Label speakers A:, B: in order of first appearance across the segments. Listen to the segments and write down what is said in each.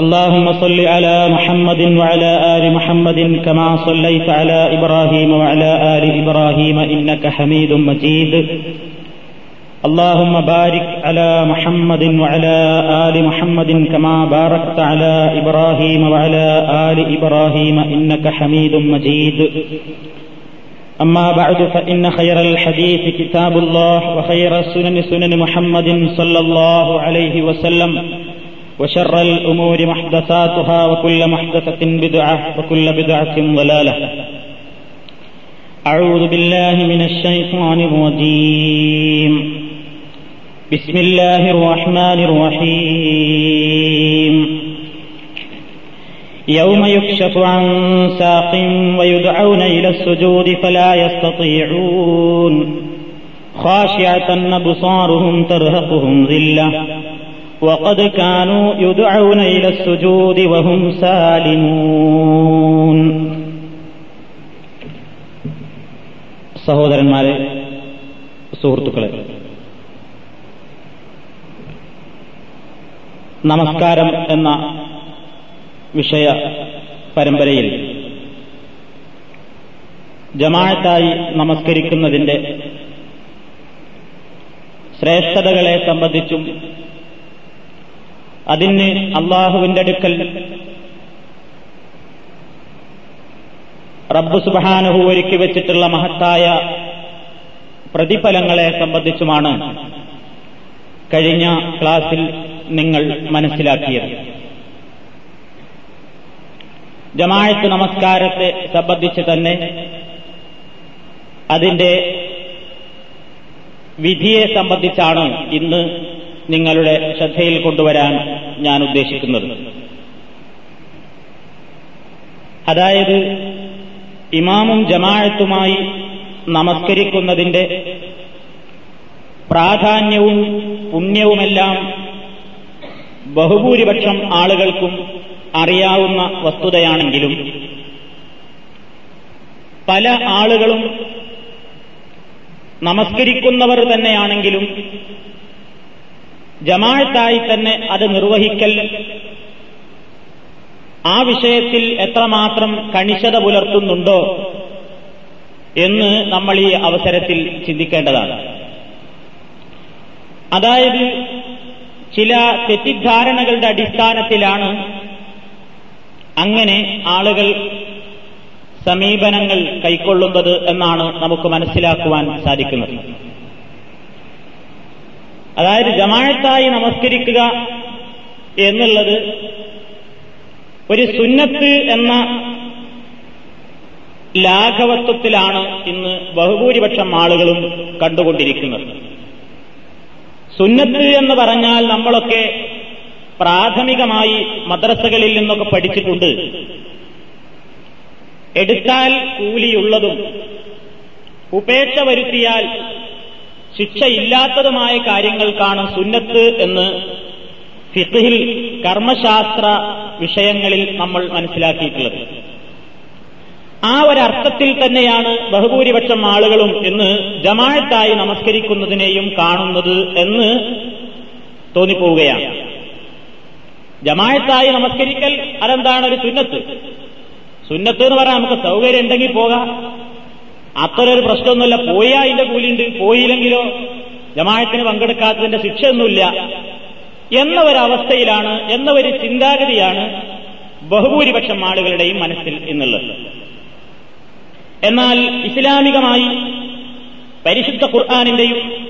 A: اللهم صل على محمد وعلى آل محمد كما صليت على إبراهيم وعلى آل إبراهيم إنك حميد مجيد. اللهم بارك على محمد وعلى آل محمد كما باركت على إبراهيم وعلى آل إبراهيم إنك حميد مجيد. أما بعد فإن خير الحديث كتاب الله وخير السنن سنن محمد صلى الله عليه وسلم. وشر الأمور محدثاتها وكل محدثة بدعة وكل بدعة ضلالة. أعوذ بالله من الشيطان الرجيم. بسم الله الرحمن الرحيم. يوم يكشف عن ساق ويدعون إلى السجود فلا يستطيعون. خاشعة أبصارهم ترهقهم ذلة. وقد كانوا يدعون إلى السجود وهم سالمون സഹോദരന്മാരെ സുഹൃത്തുക്കളെ നമസ്കാരം എന്ന വിഷയ പരമ്പരയിൽ ജമാഅത്തായി നമസ്കരിക്കുന്നതിന്റെ ശ്രേഷ്ഠതകളെ സംബന്ധിച്ചും അതിന് അള്ളാഹുവിന്റെ അടുക്കൽ റബ്ബ് സുബാനുഹു ഒരുക്കി വെച്ചിട്ടുള്ള മഹത്തായ പ്രതിഫലങ്ങളെ സംബന്ധിച്ചുമാണ് കഴിഞ്ഞ ക്ലാസിൽ നിങ്ങൾ മനസ്സിലാക്കിയത്. ജമായത്ത് നമസ്കാരത്തെ സംബന്ധിച്ച് തന്നെ അതിന്റെ വിധിയെ സംബന്ധിച്ചാണ് ഇന്ന് നിങ്ങളുടെ ശ്രദ്ധയിൽ കൊണ്ടുവരാൻ ഞാൻ ഉദ്ദേശിക്കുന്നത്. അതായത് ഇമാമും ജമാഅത്തുമായി നമസ്കരിക്കുന്നതിന്റെ പ്രാധാന്യവും പുണ്യവുമെല്ലാം ബഹുഭൂരിപക്ഷം ആളുകൾക്കും അറിയാവുന്ന വസ്തുതയാണെങ്കിലും പല ആളുകളും നമസ്കരിക്കുന്നവർ തന്നെയാണെങ്കിലും ജമാഴത്തായി തന്നെ അത് നിർവഹിക്കൽ. ആ വിഷയത്തിൽ എത്രമാത്രം കണിശത പുലർത്തുന്നുണ്ടോ എന്ന് നമ്മൾ ഈ അവസരത്തിൽ ചിന്തിക്കേണ്ടതാണ്. അതായത് ചില തെറ്റിദ്ധാരണകളുടെ അടിസ്ഥാനത്തിലാണ് അങ്ങനെ ആളുകൾ സമീപനങ്ങൾ കൈക്കൊള്ളുന്നത് എന്നാണ് നമുക്ക് മനസ്സിലാക്കുവാൻ സാധിക്കുന്നത്. അതായത് ജമാഴത്തായി നമസ്കരിക്കുക എന്നുള്ളത് ഒരു സുന്നത്ത് എന്ന ലാഘവത്വത്തിലാണ് ഇന്ന് ബഹുഭൂരിപക്ഷം ആളുകളും കണ്ടുകൊണ്ടിരിക്കുന്നത്. സുന്നത്ത് എന്ന് പറഞ്ഞാൽ നമ്മളൊക്കെ പ്രാഥമികമായി മദ്രസകളിൽ നിന്നൊക്കെ പഠിച്ചിട്ടുണ്ട്. എടുത്താൽ കൂലിയുള്ളതും ഉപേക്ഷ വരുത്തിയാൽ ശിക്ഷയില്ലാത്തതുമായ കാര്യങ്ങൾക്കാണ് സുന്നത്ത് എന്ന് ഫിഖിൽ കർമ്മശാസ്ത്ര വിഷയങ്ങളിൽ നമ്മൾ മനസ്സിലാക്കിയിട്ടുള്ളത്. ആ ഒരർത്ഥത്തിൽ തന്നെയാണ് ബഹുഭൂരിപക്ഷം ആളുകളും ഇന്ന് ജമാഴത്തായി നമസ്കരിക്കുന്നതിനെയും കാണുന്നത് എന്ന് തോന്നിപ്പോവുകയാണ്. ജമാഴത്തായി നമസ്കരിക്കൽ അതെന്താണ് ഒരു സുന്നത്ത്? സുന്നത്ത് എന്ന് പറയാൻ നമുക്ക് സൗകര്യം ഉണ്ടെങ്കിൽ പോകാം. അത്ര ഒരു പ്രശ്നമൊന്നുമില്ല. പോയാ അതിന്റെ കൂലിയുണ്ട്. പോയില്ലെങ്കിലോ ജമായത്തിന് പങ്കെടുക്കാത്തതിന്റെ ശിക്ഷയൊന്നുമില്ല. എന്ന ഒരവസ്ഥയിലാണ് എന്ന ഒരു ചിന്താഗതിയാണ് ബഹുഭൂരിപക്ഷം ആളുകളുടെയും മനസ്സിൽ എന്നുള്ളത് എന്നാൽ ഇസ്ലാമികമായി പരിശുദ്ധ ഖുർആാനിന്റെയും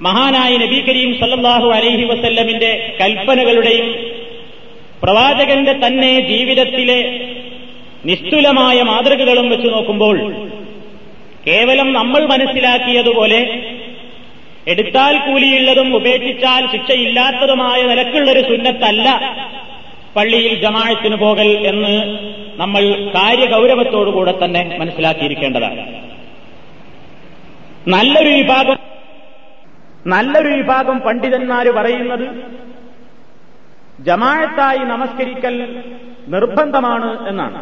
A: മഹാനായ നബി കരീം സല്ലാഹു അലൈഹി വസല്ലമിന്റെ കൽപ്പനകളുടെയും പ്രവാചകന്റെ തന്നെ ജീവിതത്തിലെ നിസ്തുലമായ മാതൃകകളും വെച്ച് നോക്കുമ്പോൾ കേവലം നമ്മൾ മനസ്സിലാക്കിയതുപോലെ എടുത്താൽ കൂലിയുള്ളതും ഉപേക്ഷിച്ചാൽ ശിക്ഷയില്ലാത്തതുമായ നിലക്കുള്ളൊരു സുന്നത്തല്ല പള്ളിയിൽ ജമാഴത്തിന് പോകൽ എന്ന് നമ്മൾ കാര്യഗൗരവത്തോടുകൂടെ തന്നെ മനസ്സിലാക്കിയിരിക്കേണ്ടതാണ്. നല്ലൊരു വിഭാഗം നല്ലൊരു വിഭാഗം പണ്ഡിതന്മാർ പറയുന്നത് ജമാഴത്തായി നമസ്കരിക്കൽ നിർബന്ധമാണ് എന്നാണ്.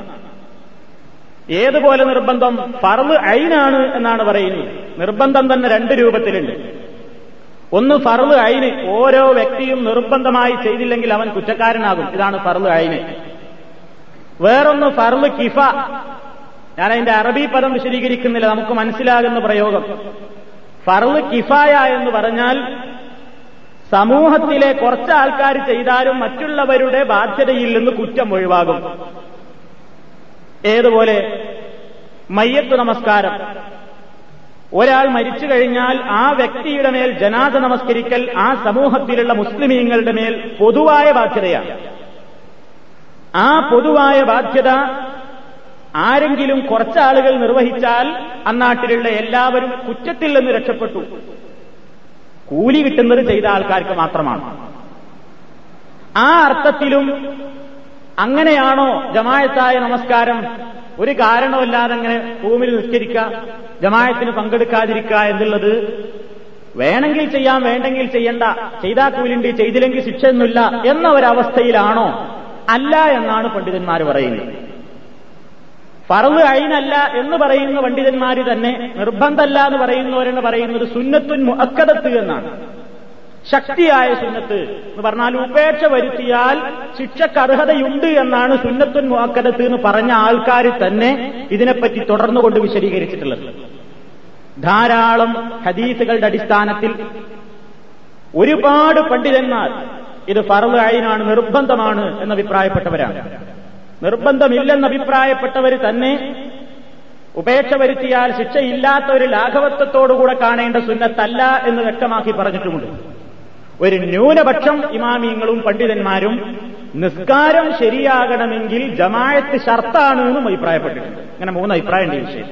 A: ഏതുപോലെ നിർബന്ധം? ഫർൾ ഐനാണ് എന്നാണ് പറയുന്നത്. നിർബന്ധം തന്നെ രണ്ട് രൂപത്തിലുണ്ട്. ഒന്ന് ഫർൾ ഐന് ഓരോ വ്യക്തിയും നിർബന്ധമായി ചെയ്തില്ലെങ്കിൽ അവൻ കുറ്റക്കാരനാകും. ഇതാണ് ഫർൾ ഐന് വേറൊന്ന് ഫർൾ കിഫ. ഞാൻ അതിന്റെ അറബി പദം വിശദീകരിക്കുന്നില്ല. നമുക്ക് മനസ്സിലാകുന്ന പ്രയോഗം. ഫർൾ കിഫായ എന്ന് പറഞ്ഞാൽ സമൂഹത്തിലെ കുറച്ച് ആൾക്കാർ ചെയ്താലും മറ്റുള്ളവരുടെ ബാധ്യതയിൽ നിന്ന് കുറ്റം ഒഴിവാകും. ഏതുപോലെ? മയ്യത്ത് നമസ്കാരം. ഒരാൾ മരിച്ചു കഴിഞ്ഞാൽ ആ വ്യക്തിയുടെ മേൽ ജനാദ നമസ്കരിക്കൽ ആ സമൂഹത്തിലുള്ള മുസ്ലിമീങ്ങളുടെ മേൽ പൊതുവായ ബാധ്യതയാണ്. ആ പൊതുവായ ബാധ്യത ആരെങ്കിലും കുറച്ചാളുകൾ നിർവഹിച്ചാൽ അന്നാട്ടിലുള്ള എല്ലാവരും കുറ്റത്തിൽ നിന്ന് രക്ഷപ്പെട്ടു. കൂലി കിട്ടുന്നത് ചെയ്ത ആൾക്കാർക്ക് മാത്രമാണ്. ആ അർത്ഥത്തിലും അങ്ങനെയാണോ ജമായത്തായ നമസ്കാരം? ഒരു കാരണമില്ലാതെ അങ്ങനെ ഭൂമിയിൽ നിസ്കരിക്കുക ജമായത്തിന് പങ്കെടുക്കാതിരിക്കുക എന്നുള്ളത് വേണമെങ്കിൽ ചെയ്യാം വേണ്ടെങ്കിൽ ചെയ്യണ്ട. ചെയ്താൽ കൂലിണ്ട് ചെയ്തില്ലെങ്കിൽ ശിക്ഷയൊന്നുമില്ല എന്ന ഒരവസ്ഥയിലാണോ അല്ല എന്നാണ് പണ്ഡിതന്മാർ പറയുന്നത്. പറവ് അയിനല്ല എന്ന് പറയുന്ന പണ്ഡിതന്മാര് തന്നെ നിർബന്ധമല്ല എന്ന് പറയുന്നവരെന്ന് പറയുന്നത് സുന്നത്തുൻ മുഅക്കദത്ത് എന്നാണ്. ശക്തിയായ സുന്നത്ത്. എന്ന് പറഞ്ഞാൽ ഉപേക്ഷ വരുത്തിയാൽ ശിക്ഷക്ക് അർഹതയുണ്ട് എന്നാണ് സുന്നത്തുൻ മുഹക്കരത്ത് എന്ന് പറഞ്ഞ ആൾക്കാർ തന്നെ ഇതിനെപ്പറ്റി തുടർന്നുകൊണ്ട് വിശദീകരിച്ചിട്ടുള്ളത്. ധാരാളം ഹദീസുകളുടെ അടിസ്ഥാനത്തിൽ ഒരുപാട് പണ്ഡിതന്മാർ ഇത് ഫറവ് അയിനാണ് നിർബന്ധമാണ് എന്ന് അഭിപ്രായപ്പെട്ടവരാണ് നിർബന്ധമില്ലെന്ന് അഭിപ്രായപ്പെട്ടവർ തന്നെ ഉപേക്ഷ വരുത്തിയാൽ ശിക്ഷയില്ലാത്ത ഒരു ലാഘവത്വത്തോടുകൂടെ കാണേണ്ട സുന്നത്തല്ല എന്ന് വ്യക്തമാക്കി പറഞ്ഞിട്ടുമുണ്ട്. ഒരു ന്യൂനപക്ഷം ഇമാമിയങ്ങളും പണ്ഡിതന്മാരും നിസ്കാരം ശരിയാകണമെങ്കിൽ ജമായത്ത് ഷർത്താണ് എന്നും അഭിപ്രായപ്പെട്ടിട്ടുണ്ട്. അങ്ങനെ മൂന്ന് അഭിപ്രായമുണ്ട് ഈ വിഷയം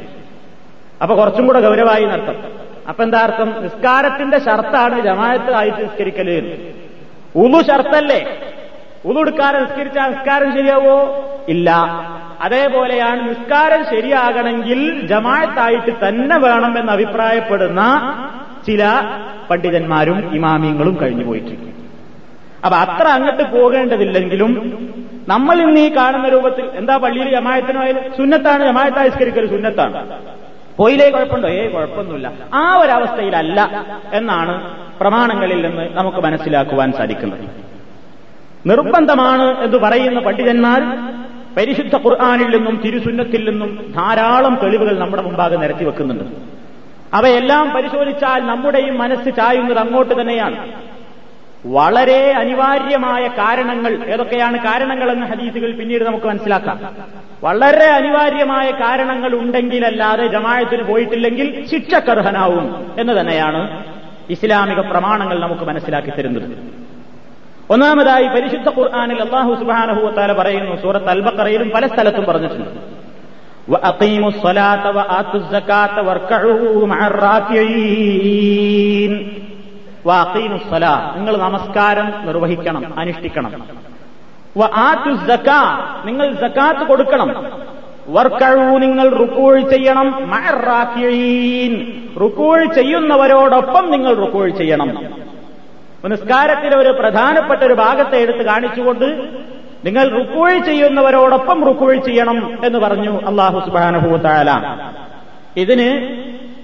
A: അപ്പൊ കുറച്ചും കൂടെ ഗൗരവമായി നടത്തും. അപ്പൊ എന്താ അർത്ഥം? നിസ്കാരത്തിന്റെ ഷർത്താണ് ജമായത്ത് ആയിട്ട് നിസ്കരിക്കൽ ഉളു ഷർത്തല്ലേ? ഉളുടുക്കാരെ നിസ്കരിച്ച നിസ്കാരം ശരിയാവോ? ഇല്ല. അതേപോലെയാണ് നിസ്കാരം ശരിയാകണമെങ്കിൽ ജമായത്തായിട്ട് തന്നെ വേണം എന്ന് അഭിപ്രായപ്പെടുന്ന ചില പണ്ഡിതന്മാരും ഇമാമിയങ്ങളും കഴിഞ്ഞു പോയിട്ടുണ്ട്. അപ്പൊ അത്ര അങ്ങോട്ട് പോകേണ്ടതില്ലെങ്കിലും നമ്മൾ ഇന്ന് ഈ കാണുന്ന രൂപത്തിൽ എന്താ പള്ളിയിൽ ജമായത്തിനായാലും സുന്നത്താണ് ജമായത്ത് നിസ്കരിക്കൽ സുന്നത്താണ്. പോയിലേ കുഴപ്പമുണ്ടോ? ഏ കുഴപ്പമൊന്നുമില്ല. ആ ഒരവസ്ഥയിലല്ല എന്നാണ് പ്രമാണങ്ങളിൽ നിന്ന് നമുക്ക് മനസ്സിലാക്കുവാൻ സാധിക്കുന്നത്. നിർബന്ധമാണ് എന്ന് പറയുന്ന പണ്ഡിതന്മാർ പരിശുദ്ധ ഖുർആാനിൽ നിന്നും തിരുസുന്നത്തിൽ നിന്നും ധാരാളം തെളിവുകൾ നമ്മുടെ മുമ്പാകെ നിരത്തി വെക്കുന്നുണ്ട്. അവയെല്ലാം പരിശോധിച്ചാൽ നമ്മുടെയും മനസ്സ് ചായുന്നത് അങ്ങോട്ട് തന്നെയാണ്. വളരെ അനിവാര്യമായ കാരണങ്ങൾ ഏതൊക്കെയാണ് കാരണങ്ങൾ എന്ന ഹദീസുകൾ പിന്നീട് നമുക്ക് മനസ്സിലാക്കാം. വളരെ അനിവാര്യമായ കാരണങ്ങൾ ഉണ്ടെങ്കിലല്ലാതെ ജമായത്തിന് പോയിട്ടില്ലെങ്കിൽ ശിക്ഷക്കർഹനാവും എന്ന് തന്നെയാണ് ഇസ്ലാമിക പ്രമാണങ്ങൾ നമുക്ക് മനസ്സിലാക്കി തരുന്നത്. ഒന്നാമതായി പരിശുദ്ധ ഖുർആാനിൽ അള്ളാഹു സുബാനഹുവത്താല പറയുന്നു സൂറത്ത് അൽബക്കറയിലും പല സ്ഥലത്തും പറഞ്ഞിട്ടുണ്ട്. നിങ്ങൾ നമസ്കാരം നിർവഹിക്കണം അനുഷ്ഠിക്കണം. നിങ്ങൾ സക്കാത്ത് കൊടുക്കണം. വർക്കഴു നിങ്ങൾ റുക്കൂൾ ചെയ്യണം. റുക്കൂൾ ചെയ്യുന്നവരോടൊപ്പം നിങ്ങൾ റുക്കൂൾ ചെയ്യണം. നിസ്കാരത്തിലെ ഒരു പ്രധാനപ്പെട്ട ഒരു ഭാഗത്തെ എടുത്ത് കാണിച്ചുകൊണ്ട് നിങ്ങൾ റുക്കൂൾ ചെയ്യുന്നവരോടൊപ്പം റുക്കൂൾ ചെയ്യണം എന്ന് പറഞ്ഞു അള്ളാഹു സുബാനുഭൂത്താല ഇതിന്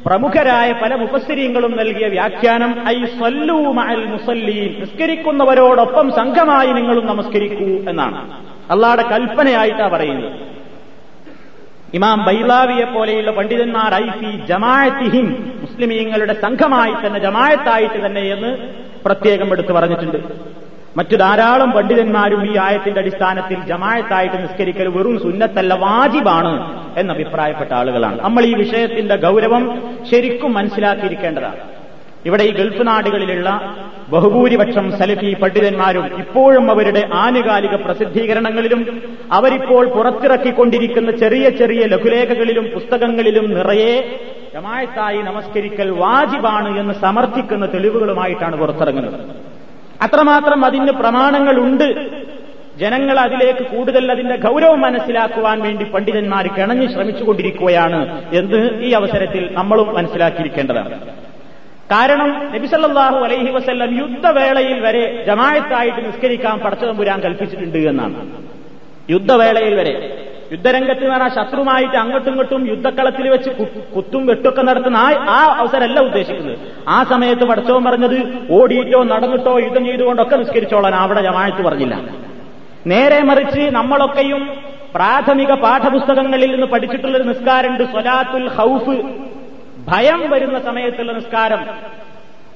A: പ്രമുഖരായ പല മുപ്പസ്ത്രീങ്ങളും നൽകിയ വ്യാഖ്യാനം ഐ സല്ലൂ മഅൽ മുസല്ലീൻ നിസ്കരിക്കുന്നവരോടൊപ്പം സംഘമായി നിങ്ങളും നമസ്കരിക്കൂ എന്നാണ്. അള്ളാടെ കൽപ്പനയായിട്ടാ പറയുന്നത്. ഇമാം ബൈലാവിയെ പോലെയുള്ള പണ്ഡിതന്മാർ ഐ ഫി ജമാഅത്തിഹിം മുസ്ലിമീങ്ങളുടെ സംഘമായി തന്നെ ജമായത്തായിട്ട് തന്നെ എന്ന് പ്രത്യേകം എടുത്തു പറഞ്ഞിട്ടുണ്ട്. മറ്റു ധാരാളം പണ്ഡിതന്മാരും ഈ ആയത്തിന്റെ അടിസ്ഥാനത്തിൽ ജമായത്തായിട്ട് നിസ്കരിക്കൽ വെറും സുന്നത്തല്ല വാജിബാണ് എന്ന് അഭിപ്രായപ്പെട്ട ആളുകളാണ്. നമ്മൾ ഈ വിഷയത്തിന്റെ ഗൗരവം ശരിക്കും മനസ്സിലാക്കിയിരിക്കേണ്ടതാണ്. ഇവിടെ ഈ ഗൾഫ് നാടുകളിലുള്ള ബഹുഭൂരിപക്ഷം സലഫി പണ്ഡിതന്മാരും ഇപ്പോഴും അവരുടെ ആനുകാലിക പ്രസിദ്ധീകരണങ്ങളിലും അവരിപ്പോൾ പുറത്തിറക്കിക്കൊണ്ടിരിക്കുന്ന ചെറിയ ചെറിയ ലഘുലേഖകളിലും പുസ്തകങ്ങളിലും നിറയെ ജമായത്തായി നമസ്കരിക്കൽ വാജിബാണ് എന്ന് സമർത്ഥിക്കുന്ന തെളിവുകളുമായിട്ടാണ് പുറത്തിറങ്ങുന്നത്. അത്രമാത്രം അതിന് പ്രമാണങ്ങളുണ്ട്.
B: ജനങ്ങൾ അതിലേക്ക് കൂടുതൽ അതിന്റെ ഗൗരവം മനസ്സിലാക്കുവാൻ വേണ്ടി പണ്ഡിതന്മാർ കിണഞ്ഞ് ശ്രമിച്ചുകൊണ്ടിരിക്കുകയാണ് എന്ന് ഈ അവസരത്തിൽ നമ്മളും മനസ്സിലാക്കിയിരിക്കേണ്ടതാണ്. കാരണം നബിസല്ലാഹു അലൈഹി വസ്ല്ലം യുദ്ധവേളയിൽ വരെ ജമായത്തായിട്ട് നിസ്കരിക്കാൻ പടച്ചതമ്പുരാൻ കൽപ്പിച്ചിട്ടുണ്ട് എന്നാണ്. യുദ്ധവേളയിൽ വരെ യുദ്ധരംഗത്ത് എന്ന് പറഞ്ഞാൽ ശത്രുമായിട്ട് അങ്ങോട്ടും ഇങ്ങോട്ടും യുദ്ധക്കളത്തിൽ വെച്ച് കുത്തും വെട്ടൊക്കെ നടത്തുന്ന ആ അവസരമല്ല ഉദ്ദേശിക്കുന്നത്. ആ സമയത്ത് പടച്ചവൻ പറഞ്ഞത് ഓടിയിട്ടോ നടന്നിട്ടോ യുദ്ധം ചെയ്തുകൊണ്ടൊക്കെ നിസ്കരിച്ചോളാൻ അവിടെ ജമാഴത്ത് പറഞ്ഞില്ല. നേരെ മറിച്ച് നമ്മളൊക്കെയും പ്രാഥമിക പാഠപുസ്തകങ്ങളിൽ നിന്ന് പഠിച്ചിട്ടുള്ളൊരു നിസ്കാരമുണ്ട്. സ്വലാത്തുൽ ഹൌഫ് ഭയം വരുന്ന സമയത്തുള്ള നിസ്കാരം.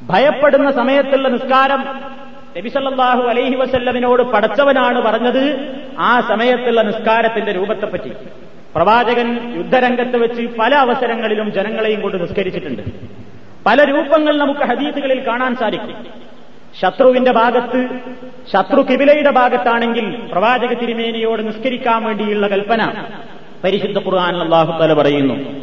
B: ഭയപ്പെടുന്ന സമയത്തുള്ള നിസ്കാരം. നബിസല്ലാഹു അലൈഹി വസല്ലമിനോട് പടച്ചവനാണ് പറഞ്ഞത് ആ സമയത്തുള്ള നിസ്കാരത്തിന്റെ രൂപത്തെപ്പറ്റി. പ്രവാചകൻ യുദ്ധരംഗത്ത് വെച്ച് പല അവസരങ്ങളിലും ജനങ്ങളെയും കൊണ്ട് നിസ്കരിച്ചിട്ടുണ്ട്. പല രൂപങ്ങൾ നമുക്ക് ഹദീസുകളിൽ കാണാൻ സാധിക്കും. ശത്രുവിന്റെ ഭാഗത്ത് ശത്രു കിബിലയുടെ ഭാഗത്താണെങ്കിൽ പ്രവാചക തിരുമേനിയോട് നിസ്കരിക്കാൻ വേണ്ടിയുള്ള കൽപ്പന. പരിശുദ്ധ ഖുർആൻ അള്ളാഹു തല പറയുന്നു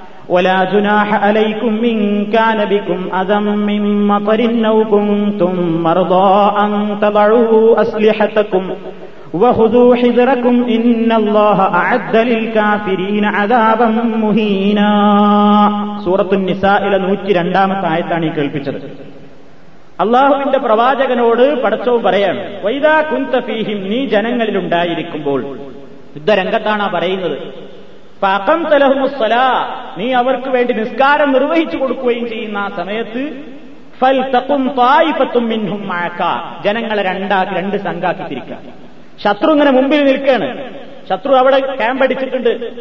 B: ولا جناح عليكم إن كان بكم أذى من مطر أو كنتم مرضى أن تضعوا أسلحتكم وخذوا حذركم إن الله أعد للكافرين عذابا مهينا سورة النساء إلى നൂറ്റി രണ്ടാമത്തെ ആയത്താണ് ഈ കേൾപ്പിച്ചത് അള്ളാഹുവിന്റെ പ്രവാചകനോട് പടച്ചവും പറയാണ് വൈദാ കുന്തഫീഹിം നീ ജനങ്ങളിലുണ്ടായിരിക്കുമ്പോൾ യുദ്ധരംഗത്താണ് പറയുന്നത് നീ അവർക്ക് വേണ്ടി നിസ്കാരം നിർവഹിച്ചു കൊടുക്കുകയും ചെയ്യുന്ന ആ സമയത്ത് ഫൽ തക്കും തായിപ്പത്തും മിൻഹും മഴക്ക ജനങ്ങളെ രണ്ടാക്കി രണ്ട് സംഘാക്കി തിരിക്ക ശത്രു ഇങ്ങനെ മുമ്പിൽ നിൽക്കുകയാണ് ശത്രു അവിടെ ക്യാമ്പ് അടിച്ചിട്ടുണ്ട്.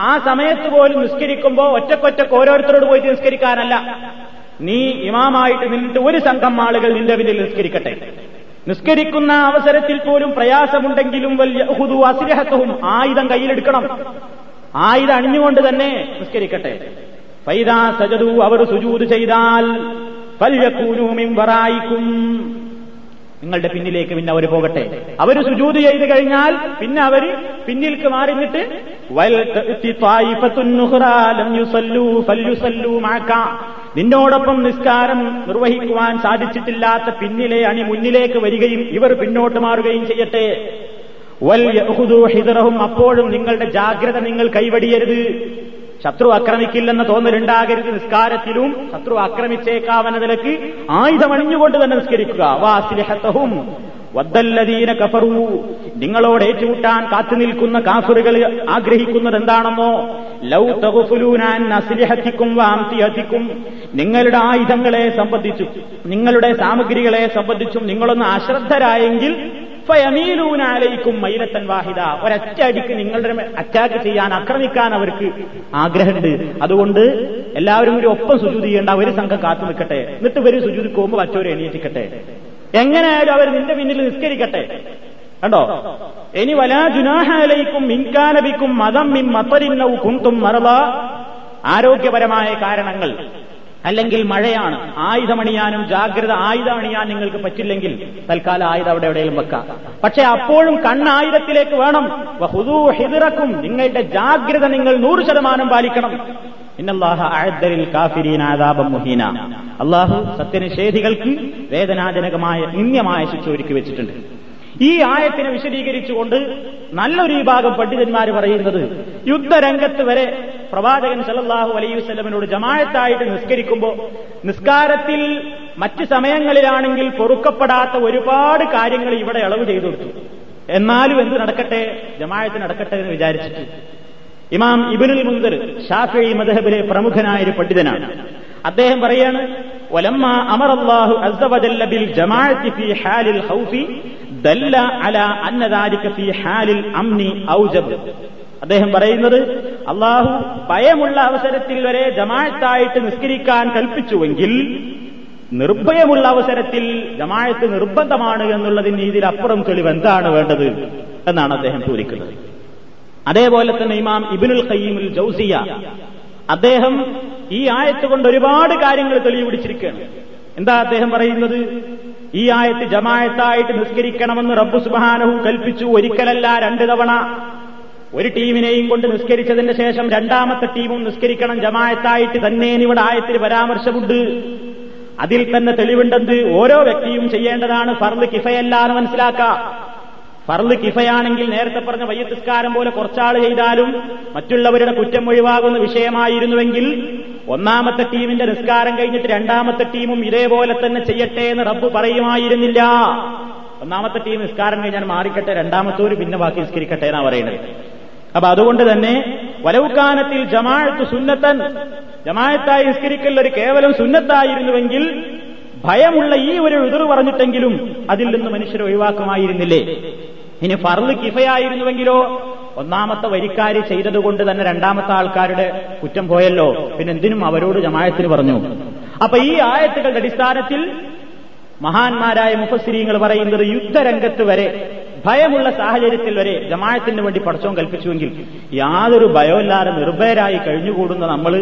B: ആ സമയത്ത് പോലും നിസ്കരിക്കുമ്പോ ഒറ്റക്കൊറ്റക്ക് ഓരോരുത്തരോട് പോയി നിസ്കരിക്കാനല്ല. നീ ഇമാമായിട്ട് നിന്നിട്ട് ഒരു സംഘം ആളുകൾ നിന്റെ പിന്നിൽ നിസ്കരിക്കട്ടെ. നിസ്കരിക്കുന്ന അവസരത്തിൽ പോലും പ്രയാസമുണ്ടെങ്കിലും വലിയ അസിരഹത്വവും ആയുധം കയ്യിലെടുക്കണം. ആയുധം അണിഞ്ഞുകൊണ്ട് തന്നെ നിസ്കരിക്കട്ടെ. ഫൈദാ സജതു അവർ സുജൂത് ചെയ്താൽ വറായിക്കും. നിങ്ങളുടെ പിന്നിലേക്ക് പിന്നെ അവർ പോകട്ടെ. അവർ സുജൂത് ചെയ്ത് കഴിഞ്ഞാൽ പിന്നെ അവർ പിന്നിൽക്ക് മാറിഞ്ഞിട്ട് നിന്നോടൊപ്പം നിസ്കാരം നിർവഹിക്കുവാൻ സാധിച്ചിട്ടില്ലാത്ത പിന്നിലെ അണി മുന്നിലേക്ക് വരികയും ഇവർ പിന്നോട്ട് മാറുകയും ചെയ്യട്ടെ. ഹിതറഹും അപ്പോഴും നിങ്ങളുടെ ജാഗ്രത നിങ്ങൾ കൈവടിയരുത്. ശത്രു ആക്രമിക്കില്ലെന്ന തോന്നലുണ്ടാകരുത് നിസ്കാരത്തിലും. ശത്രു ആക്രമിച്ചേക്കാവുന്ന നിലയ്ക്ക് ആയുധമണിഞ്ഞുകൊണ്ട് തന്നെ നിസ്കരിക്കുക. വാസിലഹത്തഹും. വദ്ദല്ലദീന കഫറു. നിങ്ങളോട് ഏറ്റുമുട്ടാൻ കാത്തു നിൽക്കുന്ന കാഫറുകൾ ആഗ്രഹിക്കുന്നത് എന്താണെന്നോ? ലൗ തകുഫുലൂനാൻ അസ്ലിഹത്തിക്കും വാംതിഹത്തിക്കും നിങ്ങളുടെ ആയുധങ്ങളെ സംബന്ധിച്ചും നിങ്ങളുടെ സാമഗ്രികളെ സംബന്ധിച്ചും നിങ്ങളൊന്ന് അശ്രദ്ധരായെങ്കിൽ ഫയമീലൂനാലയിക്കും മൈലത്തൻ വാഹിദ. ഒരൊറ്റ അടിക്ക് നിങ്ങളുടെ അറ്റാക്ക് ചെയ്യാൻ ആക്രമിക്കാൻ അവർക്ക് ആഗ്രഹമുണ്ട്. അതുകൊണ്ട് എല്ലാവരും ഒരു ഒപ്പം സുജൂതി ചെയ്യേണ്ട ഒരു സംഘം കാത്തു നിൽക്കട്ടെ. എന്നിട്ട് വരും സുജൂതി പോകുമ്പോൾ മറ്റൊരു എണീറ്റിക്കട്ടെ. എങ്ങനെയായാലും അവർ നിന്റെ പിന്നിൽ നിസ്കരിക്കട്ടെ. കണ്ടോ? ഇനി വലാ ജുനാഹാലയിക്കും മിൻകാനബിക്കും മതം മിൻ മത്തരിന്നവും കുന്തും മറവ ആരോഗ്യപരമായ കാരണങ്ങൾ. അല്ലെങ്കിൽ മഴയാണ്. ആയുധമണിയാനും ജാഗ്രത ആയുധം അണിയാൻ നിങ്ങൾക്ക് പറ്റില്ലെങ്കിൽ തൽക്കാലം ആയുധം അവിടെ എവിടെയും വെക്കാം. പക്ഷെ അപ്പോഴും കണ്ണായുധത്തിലേക്ക് വേണം. ഹിതിറക്കും നിങ്ങളുടെ ജാഗ്രത നിങ്ങൾ നൂറ് ശതമാനം പാലിക്കണം. അള്ളാഹു സത്യനിഷേധികൾക്ക് വേദനാജനകമായ നിന്ദ്യമായ ശിക്ഷ ഒരുക്കി വെച്ചിട്ടുണ്ട്. ഈ ആയത്തിനെ വിശദീകരിച്ചുകൊണ്ട് നല്ലൊരു വിഭാഗം പണ്ഡിതന്മാർ പറയുന്നത് യുദ്ധരംഗത്ത് വരെ പ്രവാചകൻ സല്ലല്ലാഹു അലൈഹി വസ്ലമിനോട് ജമായത്തായിട്ട് നിസ്കരിക്കുമ്പോൾ നിസ്കാരത്തിൽ മറ്റ് സമയങ്ങളിലാണെങ്കിൽ പൊറുക്കപ്പെടാത്ത ഒരുപാട് കാര്യങ്ങൾ ഇവിടെ ഇളവ് ചെയ്തു കൊടുത്തു. എന്നാലും എന്ത് നടക്കട്ടെ? ജമായത്ത് നടക്കട്ടെ എന്ന് വിചാരിച്ചിട്ട്. ഇമാം ഇബിനുൽ മുന്ദർ ഷാഫി മദഹബിലെ പ്രമുഖനായ ഒരു പണ്ഡിതനാണ്. അദ്ദേഹം പറയാണ് ഒലമ്മ അമർ അള്ളാഹു ബിൽ ജമാഅത്തി ഫി ഹാലിൽ ഖൗഫി അല അന്നദാരിക ഹാലിൽ അംനി ഔജബ്. അദ്ദേഹം പറയുന്നത് അള്ളാഹു ഭയമുള്ള അവസരത്തിൽ വരെ ജമാഅത്തായിട്ട് നിസ്കരിക്കാൻ കൽപ്പിച്ചുവെങ്കിൽ നിർഭയമുള്ള അവസരത്തിൽ ജമാഅത്ത് നിർബന്ധമാണ് എന്നുള്ളതിന് ഇതിലപ്പുറം തെളിവ് എന്താണ് വേണ്ടത് എന്നാണ് അദ്ദേഹം ചോദിക്കുന്നത്. അതേപോലെ തന്നെ ഇമാം ഇബിനുൽ ഖയ്യിമുൽ ജൗസിയ അദ്ദേഹം ഈ ആയത്ത് കൊണ്ട് ഒരുപാട് കാര്യങ്ങൾ തെളിവ് പിടിച്ചിരിക്കുകയാണ്. എന്താ അദ്ദേഹം പറയുന്നത്? ഈ ആയത്ത് ജമായത്തായിട്ട് നിസ്കരിക്കണമെന്ന് റബ്ബു സുബാനവും കൽപ്പിച്ചു. ഒരിക്കലല്ല രണ്ട് തവണ. ഒരു ടീമിനെയും കൊണ്ട് നിസ്കരിച്ചതിന് ശേഷം രണ്ടാമത്തെ ടീമും നിസ്കരിക്കണം. ജമായത്തായിട്ട് തന്നെ ഇവിടെ ആയത്തിൽ പരാമർശമുണ്ട്. അതിൽ തന്നെ തെളിവുണ്ടെന്ന് ഓരോ വ്യക്തിയും ചെയ്യേണ്ടതാണ്. ഫർദ് കിഫയല്ലാന്ന് മനസ്സിലാക്കാം. ഫർദ് കിഫയാണെങ്കിൽ നേരത്തെ പറഞ്ഞ വയ്യത്തിസ്കാരം പോലെ കുറച്ചാൾ ചെയ്താലും മറ്റുള്ളവരുടെ കുറ്റം ഒഴിവാകുന്ന വിഷയമായിരുന്നുവെങ്കിൽ ഒന്നാമത്തെ ടീമിന്റെ നിസ്കാരം കഴിഞ്ഞിട്ട് രണ്ടാമത്തെ ടീമും ഇതേപോലെ തന്നെ ചെയ്യട്ടെ എന്ന് റബ്ബ് പറയുമായിരുന്നില്ല. ഒന്നാമത്തെ ടീം നിസ്കാരം കഴിഞ്ഞാൽ മാറിക്കട്ടെ രണ്ടാമത്തോര് പിന്നെ ബാക്കി നിസ്കരിക്കട്ടെ എന്നാ പറയുന്നത്. അപ്പൊ അതുകൊണ്ട് തന്നെ വലവുക്കാനത്തിൽ ജമാഴത്ത് സുന്നത്തൻ ജമായത്തായി നിസ്കരിക്കൽ ഒരു കേവലം സുന്നത്തായിരുന്നുവെങ്കിൽ ഭയമുള്ള ഈ ഒരു എതിർ പറഞ്ഞിട്ടെങ്കിലും അതിൽ നിന്ന് മനുഷ്യരെ ഒഴിവാക്കുമായിരുന്നില്ലേ? ഇനി ഫർൾ കിഫയായിരുന്നുവെങ്കിലോ ഒന്നാമത്തെ വരിക്കാരി ചെയ്തതുകൊണ്ട് തന്നെ രണ്ടാമത്തെ ആൾക്കാരുടെ കുറ്റം പോയല്ലോ. പിന്നെ എന്തിനും അവരോട് ജമായത്തിന് പറഞ്ഞു. അപ്പൊ ഈ ആയത്തുകളുടെ അടിസ്ഥാനത്തിൽ മഹാന്മാരായ മുഖശ്രീങ്ങൾ പറയുന്നത് യുദ്ധരംഗത്ത് വരെ ഭയമുള്ള സാഹചര്യത്തിൽ വരെ ജമായത്തിന് വേണ്ടി പടച്ചോൻ കൽപ്പിച്ചുവെങ്കിൽ യാതൊരു ഭയമില്ലാതെ നിർഭയരായി കഴിഞ്ഞുകൂടുന്ന നമ്മൾ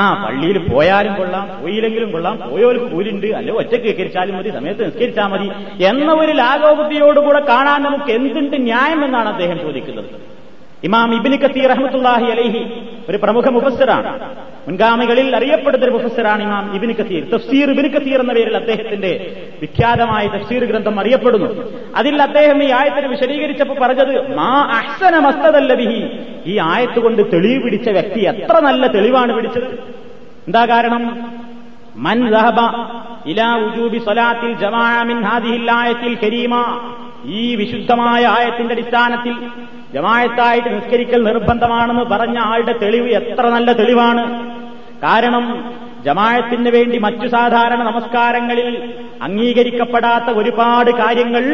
B: ആ പള്ളിയിൽ പോയാലും കൊള്ളാം പോയില്ലെങ്കിലും കൊള്ളാം പോയവർക്ക് കൂലുണ്ട് അല്ലെ ഒറ്റയ്ക്ക് നിസ്കരിച്ചാലും മതി സമയത്ത് നിസ്കരിച്ചാൽ മതി എന്ന ഒരു ലാഘോബുദ്ധിയോടുകൂടെ കാണാൻ നമുക്ക് എന്തുണ്ട് ന്യായം എന്നാണ് അദ്ദേഹം ചോദിക്കുന്നത്. ഇമാം ഇബിന് കത്തീർ റഹ്മത്തുല്ലാഹി അലൈഹി ഒരു പ്രമുഖ മുഫസ്സറാണ്. മുൻഗാമികളിൽ അറിയപ്പെടുന്ന ഒരു മുഫസ്സറാണ് ഇമാം ഇബിന് കത്തീർ തഫ്സീർ ഇബിന് കത്തീർ എന്ന പേരിൽ അദ്ദേഹത്തിന്റെ വിഖ്യാതമായ തഫ്സീർ ഗ്രന്ഥം അറിയപ്പെടുന്നു. അതിൽ അദ്ദേഹം ഈ ആയത്തിന് വിശദീകരിച്ചപ്പോൾ പറഞ്ഞത് മാ അഹ്സന മസ്തദല്ലബിഹി ഈ ആയത്ത് കൊണ്ട് തെളിവ് പിടിച്ച വ്യക്തി എത്ര നല്ല തെളിവാണ് പിടിച്ചത്? എന്താ കാരണം? മൻ ലഹബ ഇലാ ഉജൂബി സ്വലാത്തിൽ ജമാഅ മിൻ ഹാദിഹിൽ ആയത്തിൽ കരീമ. ഈ വിശുദ്ധമായ ആയത്തിന്റെ അടിസ്ഥാനത്തിൽ ജമായത്തായിട്ട് നിസ്കരിക്കൽ നിർബന്ധമാണെന്ന് പറഞ്ഞ ആളുടെ തെളിവ് എത്ര നല്ല തെളിവാണ്. കാരണം ജമായത്തിന് വേണ്ടി മറ്റു സാധാരണ നമസ്കാരങ്ങളിൽ അംഗീകരിക്കപ്പെടാത്ത ഒരുപാട് കാര്യങ്ങൾ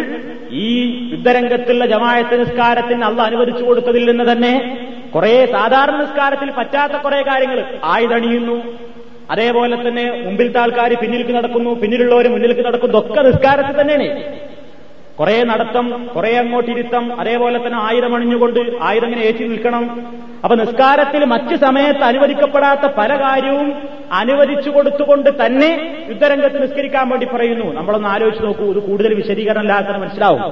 B: ഈ യുദ്ധരംഗത്തുള്ള ജമായത്ത് നിസ്കാരത്തിന് അള്ള അനുവദിച്ചു കൊടുത്തതിൽ നിന്ന് തന്നെ കുറെ സാധാരണ നിസ്കാരത്തിൽ പറ്റാത്ത കുറെ കാര്യങ്ങൾ ആയുധണിയുന്നു. അതേപോലെ തന്നെ മുമ്പിലത്തെ ആൾക്കാർ പിന്നിലേക്ക് നടക്കുന്നു പിന്നിലുള്ളവർ മുന്നിലേക്ക് നടക്കുന്നു. ഒക്കെ നിസ്കാരത്തിൽ തന്നെയാണ്. കുറെ നടത്തം കുറെ അങ്ങോട്ടിരുത്തം അതേപോലെ തന്നെ ആയിരം അണിഞ്ഞുകൊണ്ട് ആയിരം ഇങ്ങനെ ഏറ്റി നിൽക്കണം. അപ്പൊ നിസ്കാരത്തിൽ മറ്റു സമയത്ത് അനുവദിക്കപ്പെടാത്ത പല കാര്യവും അനുവദിച്ചു കൊടുത്തുകൊണ്ട് തന്നെ യുദ്ധരംഗത്ത് നിസ്കരിക്കാൻ വേണ്ടി പറയുന്നു. നമ്മളൊന്ന് ആലോചിച്ച് നോക്കൂ ഇത് കൂടുതൽ വിശദീകരണം ഇല്ലാത്ത മനസ്സിലാവും.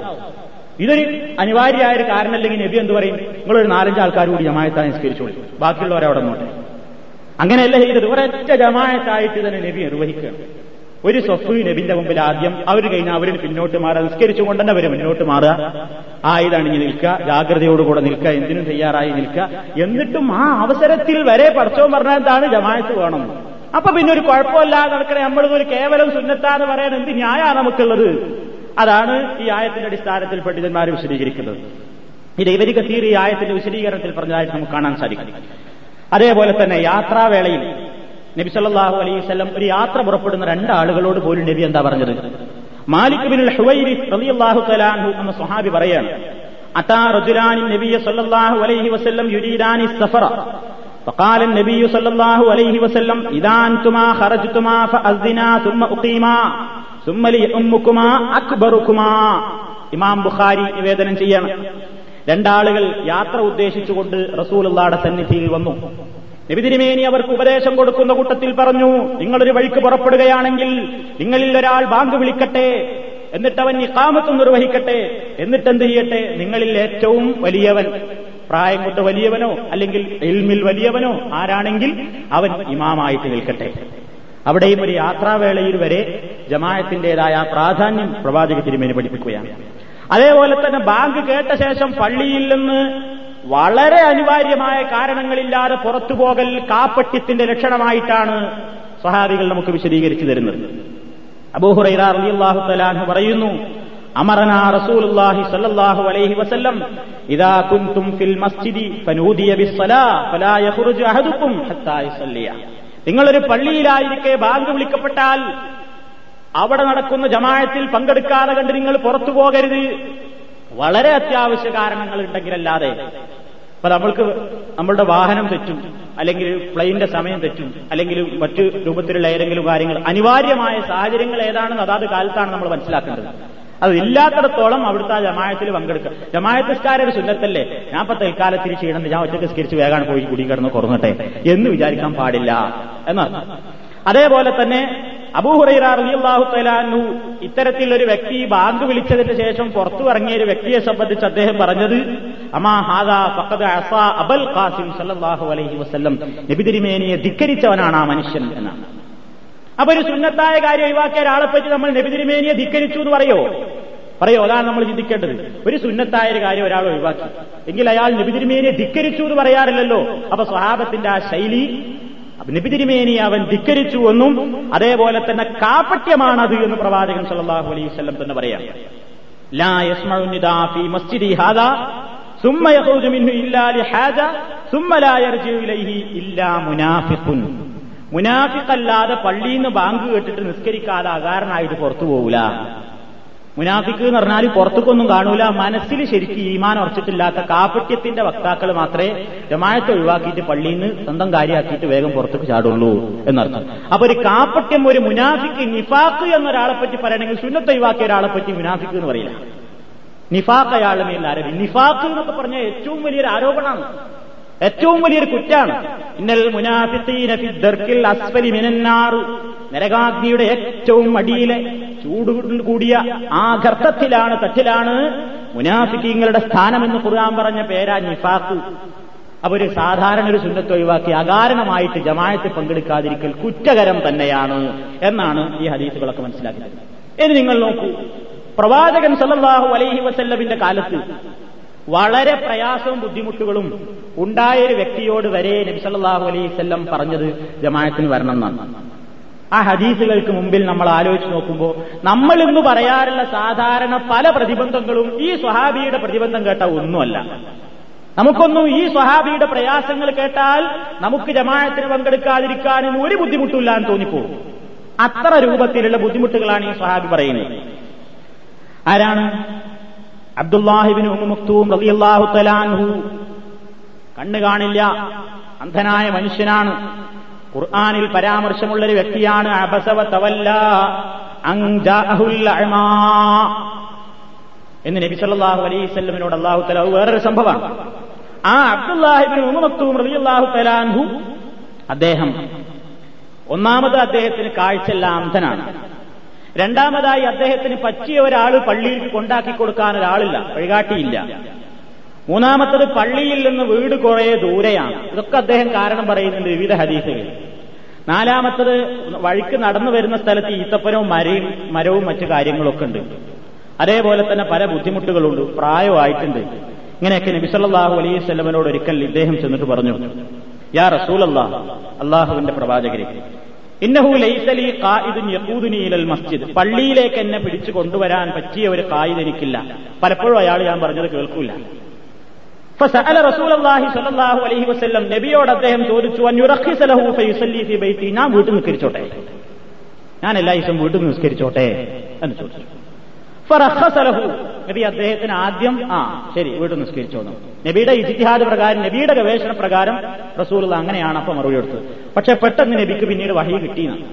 B: ഇതൊരു അനിവാര്യമായ ഒരു കാരണമല്ലെങ്കിൽ നബി എന്ത് പറയും? നിങ്ങളൊരു നാലഞ്ച് ആൾക്കാർ കൂടി ജമായത്താൻ നിസ്കരിച്ചോളൂ ബാക്കിയുള്ളവരെ അവിടെ നോട്ടെ. അങ്ങനെയല്ല ചെയ്തത്? ഒരൊറ്റ ജമായത്തായിട്ട് തന്നെ നബി നിർവഹിക്കുകയാണ്. ഒരു സ്വഫ് നബിന്റെ മുമ്പിൽ ആദ്യം അവർ കഴിഞ്ഞാൽ അവരിൽ പിന്നോട്ട് മാറുക നിസ്കരിച്ചുകൊണ്ട് തന്നെ അവർ മുന്നോട്ട് മാറുക. ആയുധണിഞ്ഞ് നിൽക്കുക ജാഗ്രതയോടുകൂടെ നിൽക്കുക എന്തിനും തയ്യാറായി നിൽക്കുക. എന്നിട്ടും ആ അവസരത്തിൽ വരെ പഠിച്ചവും പറഞ്ഞാൽ എന്താണ്? ജമായത്ത് വേണം. അപ്പൊ പിന്നെ ഒരു കുഴപ്പമില്ലാതെ നടക്കണേ. നമ്മളിതൊരു കേവലം സുന്നത്താന്ന് പറയാൻ എന്ത് ന്യായമാണ് നമുക്കുള്ളത്? അതാണ് ഈ ആയത്തിന്റെ അടിസ്ഥാനത്തിൽ പണ്ഡിതന്മാർ വിശദീകരിക്കുന്നത്. ഇത് ഇവരിക തീർ ഈ ആയത്തിന്റെ വിശദീകരണത്തിൽ പറഞ്ഞതായിട്ട് നമുക്ക് കാണാൻ സാധിക്കും. അതേപോലെ തന്നെ യാത്രാവേളയിൽ നബി സല്ലല്ലാഹു അലൈഹി വസല്ലം ഒരു യാത്ര പുറപ്പെടുന്ന രണ്ടാളുകളോട് പോലും നബി എന്താ പറഞ്ഞത് മാലിക് ബിൻ ഹുവൈരിസ് റളിയല്ലാഹു തആല അൻഹു എന്ന സ്വഹാബി പറയാണ് അതാ റജുലാനി നബിയ സല്ലല്ലാഹു അലൈഹി വസല്ലം യുരീദാനി സഫറ فقال النبي صلى الله عليه وسلم إذا أنتما خرجتما فأذنا ثم أقيما ثم ليؤمكما أكبركما ഇമാം ബുഖാരി നിവേദനം ചെയ്യണം രണ്ടാളുകൾ യാത്ര ഉദ്ദേശിച്ചുകൊണ്ട് റസൂലുള്ളാടെ സന്നിധിയിൽ വന്നു നബിതിരുമേനി അവർക്ക് ഉപദേശം കൊടുക്കുന്ന കൂട്ടത്തിൽ പറഞ്ഞു നിങ്ങളൊരു വഴിക്ക് പുറപ്പെടുകയാണെങ്കിൽ നിങ്ങളിൽ ഒരാൾ ബാങ്ക് വിളിക്കട്ടെ എന്നിട്ട് അവൻ ഇക്കാമത്തും നിർവഹിക്കട്ടെ എന്നിട്ട് എന്ത് ചെയ്യട്ടെ? നിങ്ങളിൽ ഏറ്റവും വലിയവൻ പ്രായം കൊണ്ട് വലിയവനോ അല്ലെങ്കിൽ എൽമിൽ വലിയവനോ ആരാണെങ്കിൽ അവൻ ഇമാമായിട്ട് നിൽക്കട്ടെ. അവിടെയും ഒരു യാത്രാവേളയിൽ വരെ ജമായത്തിന്റേതായ പ്രാധാന്യം പ്രവാചക തിരുമേനി പഠിപ്പിക്കുകയാണ്. അതേപോലെ തന്നെ ബാങ്ക് കേട്ട ശേഷം പള്ളിയിൽ നിന്ന് വളരെ അനിവാര്യമായ കാരണങ്ങളില്ലാതെ പുറത്തു പോകൽ കാപ്പട്യത്തിന്റെ ലക്ഷണമായിട്ടാണ് സഹാബികൾ നമുക്ക് വിശദീകരിച്ചു തരുന്നത്. അബൂഹുറൈറ പറയുന്നു റസൂലുള്ളാഹി അലൈഹി വസല്ലം ഇദാ ഫിൽ മസ്ജിദി ഫനൂദിയ ബിസ്സലാ അഹദുക്കും ഹത്താ നിങ്ങളൊരു പള്ളിയിലായിരിക്കെ ബാങ്ക് വിളിക്കപ്പെട്ടാൽ അവിടെ നടക്കുന്ന ജമായത്തിൽ പങ്കെടുക്കാതെ കണ്ട് നിങ്ങൾ പുറത്തു പോകരുത് വളരെ അത്യാവശ്യ കാരണങ്ങൾ ഉണ്ടെങ്കിലല്ലാതെ ഇപ്പൊ നമ്മൾക്ക് നമ്മളുടെ വാഹനം തെറ്റും അല്ലെങ്കിൽ പ്ലെയിന്റെ സമയം തെറ്റും അല്ലെങ്കിൽ മറ്റു രൂപത്തിലുള്ള ഏതെങ്കിലും കാര്യങ്ങൾ അനിവാര്യമായ സാഹചര്യങ്ങൾ ഏതാണെന്ന് അതാത് കാലത്താണ് നമ്മൾ മനസ്സിലാക്കേണ്ടത്. അത് ഇല്ലാത്തടത്തോളം അവിടുത്തെ ആ ജമായത്തിൽ പങ്കെടുക്കുക. ഒരു സുന്നത്തല്ലേ? ഞാൻ ഇപ്പൊ തൽക്കാലത്തിന് ചെയ്യണം ഞാൻ ഒറ്റ നിസ്കരിച്ച് വേഗമാണ് പോയി കുടി കിടന്ന് കുറങ്ങട്ടെ എന്ന് വിചാരിക്കാൻ പാടില്ല എന്നാണ്. അതേപോലെ തന്നെ അബൂഹുറൈറാഹു ഇത്തരത്തിൽ ഒരു വ്യക്തി ബാങ്ക് വിളിച്ചതിന് ശേഷം പുറത്തു ഇറങ്ങിയ ഒരു വ്യക്തിയെ സംബന്ധിച്ച് അദ്ദേഹം പറഞ്ഞത് അമാ അബൽ ഖാസിം സല്ലല്ലാഹു അലൈഹി വസല്ലം. നബി തിരുമേനിയെ ധിക്കരിച്ചവനാണ് ആ മനുഷ്യൻ എന്നാണ്. അപ്പൊ ഒരു സുന്നത്തായ കാര്യം ഒഴിവാക്കിയ ഒരാളെ പറ്റി നമ്മൾ നബി തിരുമേനിയെ ധിക്കരിച്ചു എന്ന് പറയോ? പറയോ? അതാണ് നമ്മൾ ചിന്തിക്കേണ്ടത്. ഒരു സുന്നത്തായ ഒരു കാര്യം ഒരാൾ ഒഴിവാക്കി. എങ്കിൽ അയാൾ നബി തിരുമേനിയെ ധിക്കരിച്ചു എന്ന് പറയാറില്ലല്ലോ. അപ്പൊ സ്വഹാബത്തിന്റെ ആ ശൈലി നബി തിരുമേനി അവൻ ധിക്കരിച്ചു എന്നും അതേപോലെ തന്നെ കാപ്പട്യമാണത് എന്ന് പ്രവാചകൻ സല്ലല്ലാഹു അലൈഹി വസല്ലം തന്നെ പറയാം ലാ യസ്മഉ നിദാ ഫീ മസ്ജിദി ഹാദാ ثم يخرج منه إلا لحاجة ثم لا يرجع إليه إلا منافق മുനാഫിക്കല്ലാതെ പള്ളിയിൽ നിന്ന് ബാങ്ക് കേട്ടിട്ട് നിസ്കരിക്കാതെ അകാരനായിട്ട് പുറത്തു പോകൂല മുനാഫിക്ക് എന്ന് പറഞ്ഞാൽ പുറത്തേക്കൊന്നും കാണൂല. മനസ്സിൽ ശരിക്കും ഈമാൻ ഉറച്ചിട്ടില്ലാത്ത കാപ്പട്യത്തിന്റെ വക്താക്കൾ മാത്രമേ ജമായത്തെ ഒഴിവാക്കിയിട്ട് പള്ളിയിൽ നിന്ന് സ്വന്തം കാര്യമാക്കിയിട്ട് വേഗം പുറത്തേക്ക് ചാടുള്ളൂ എന്നർത്ഥം. അപ്പൊ ഒരു കാപ്പട്യം ഒരു മുനാഫിക്ക് നിഫാക്ക് എന്നൊരാളെ പറ്റി പറയണമെങ്കിൽ സുന്നത്ത് ഒഴിവാക്കിയ ഒരാളെ പറ്റി മുനാഫിക്ക് എന്ന് പറയില്ല. നിഫാക്ക് അയാളുമേ ആരോപി നിഫാക്ക് എന്നൊക്കെ പറഞ്ഞ ഏറ്റവും വലിയൊരു ആരോപണമാണ്. ഏറ്റവും വലിയൊരു കുറ്റാണ്. ഇന്നൽ ദർക്കിൽ അസ്ഫലി മിനന്നാർ. നരകാഗ്നിയുടെ ഏറ്റവും അടിയിലെ ചൂട് കൂടിയ ആ ഗർത്തത്തിലാണ് തട്ടിലാണ് മുനാഫിക്കീങ്ങളുടെ സ്ഥാനമെന്ന് ഖുർആൻ പറഞ്ഞ പേരാ നിഫാഖ്. അപ്പൊ ഒരു സാധാരണ ഒരു സുന്നത്ത് ഒഴിവാക്കി അകാരണമായിട്ട് ജമായത്തിൽ പങ്കെടുക്കാതിരിക്കൽ കുറ്റകരം തന്നെയാണ് എന്നാണ് ഈ ഹദീസുകളൊക്കെ മനസ്സിലാക്കുന്നത്. ഇനി നിങ്ങൾ നോക്കൂ. പ്രവാചകൻ സല്ലാഹു അലൈഹി വസല്ലമിന്റെ കാലത്ത് വളരെ പ്രയാസവും ബുദ്ധിമുട്ടുകളും ഉണ്ടായ ഒരു വ്യക്തിയോട് വരെ നബി സല്ലല്ലാഹു അലൈഹി വസല്ലം പറഞ്ഞത് ജമാഅത്തിന് വരണം എന്നാണ്. ആ ഹദീസുകൾക്ക് മുമ്പിൽ നമ്മൾ ആലോചിച്ച് നോക്കുമ്പോൾ നമ്മൾ ഇന്ന് പറയാറുള്ള സാധാരണ പല പ്രതിബന്ധങ്ങളും ഈ സ്വഹാബിയുടെ പ്രതിബന്ധം കേട്ട ഒന്നുമല്ല. നമുക്കൊന്നും ഈ സ്വഹാബിയുടെ പ്രയാസങ്ങൾ കേട്ടാൽ നമുക്ക് ജമാഅത്തിന് പങ്കെടുക്കാതിരിക്കാനും ഒരു ബുദ്ധിമുട്ടില്ല എന്ന് തോന്നിപ്പോകും. അത്ര രൂപത്തിലുള്ള ബുദ്ധിമുട്ടുകളാണ് ഈ സ്വഹാബി പറയുന്നത്. ആരാണ്? അബ്ദുല്ലാഹിബിൻ ഉമ്മുക്തൂം റളിയല്ലാഹു തലാൻഹു കണ്ണു കാണില്ല. അന്ധനായ മനുഷ്യനാണ്. ഖുർആാനിൽ പരാമർശമുള്ളൊരു വ്യക്തിയാണ്. അബസവ തവല്ല എന്ന് നബി സല്ലല്ലാഹു അലൈഹി അള്ളാഹു തആല വേറൊരു സംഭവമാണ്. ആ അബ്ദുല്ലാഹിബിന് അദ്ദേഹം ഒന്നാമത് അദ്ദേഹത്തിന് കാഴ്ചയല്ല അന്ധനാണ്. രണ്ടാമതായി അദ്ദേഹത്തിന് പറ്റിയ ഒരാൾ പള്ളിയിൽ കൊണ്ടാക്കി കൊടുക്കാൻ ഒരാളില്ല. വഴികാട്ടിയില്ല. മൂന്നാമത്തത് പള്ളിയിൽ നിന്ന് വീട് കുറെ ദൂരെയാണ്. ഇതൊക്കെ അദ്ദേഹം കാരണം പറയുന്നുണ്ട് വിവിധ ഹദീസുകൾ നാലാമത്തത് വഴിക്ക് നടന്നു വരുന്ന സ്ഥലത്ത് ഈത്തപ്പനവും മരയും മരവും മറ്റു കാര്യങ്ങളൊക്കെ ഉണ്ട്. അതേപോലെ തന്നെ പല ബുദ്ധിമുട്ടുകളുണ്ട് പ്രായമായിട്ടുണ്ട്. ഇങ്ങനെയൊക്കെ നബിസല്ലാഹു അലൈഹി സ്വലമനോട് ഒരിക്കൽ ഇദ്ദേഹം ചെന്നിട്ട് പറഞ്ഞു യാ അള്ളാഹ് അള്ളാഹുവിന്റെ പ്രവാചകരെ ഇന്നഹു ലൈസലി ഖായിദുൻ യഖൂദുനി ഇലൽ മസ്ജിദ്. പള്ളിയിലേക്ക് എന്നെ പിടിച്ചു കൊണ്ടുവരാൻ പറ്റിയ ഒരു കായിദ് എനിക്കില്ല. പലപ്പോഴും അയാൾ ഞാൻ പറഞ്ഞത് കേൾക്കൂല. അലൈഹി വസല്ലം നബിയോട് അദ്ദേഹം ചോദിച്ചു ബൈത്തി? ഞാൻ വീട്ടിൽ നിസ്കരിച്ചോട്ടെ. ഞാൻ എല്ലാ ദിവസവും വീട്ടിൽ നിസ്കരിച്ചോട്ടെ എന്ന് ചോദിച്ചു. നബി അദ്ദേഹത്തിന് ആദ്യം ആ ശരി വീട്ടിൽ നിസ്കരിച്ചോന്നു നബിയുടെ ഇതിഹാദ പ്രകാരം നബിയുടെ ഗവേഷണ പ്രകാരം റസൂൽ അങ്ങനെയാണ് അപ്പൊ മറുപടി കൊടുത്തത്. പക്ഷെ പെട്ടെന്ന് നബിക്ക് പിന്നീട് വഹി കിട്ടിയെന്ന്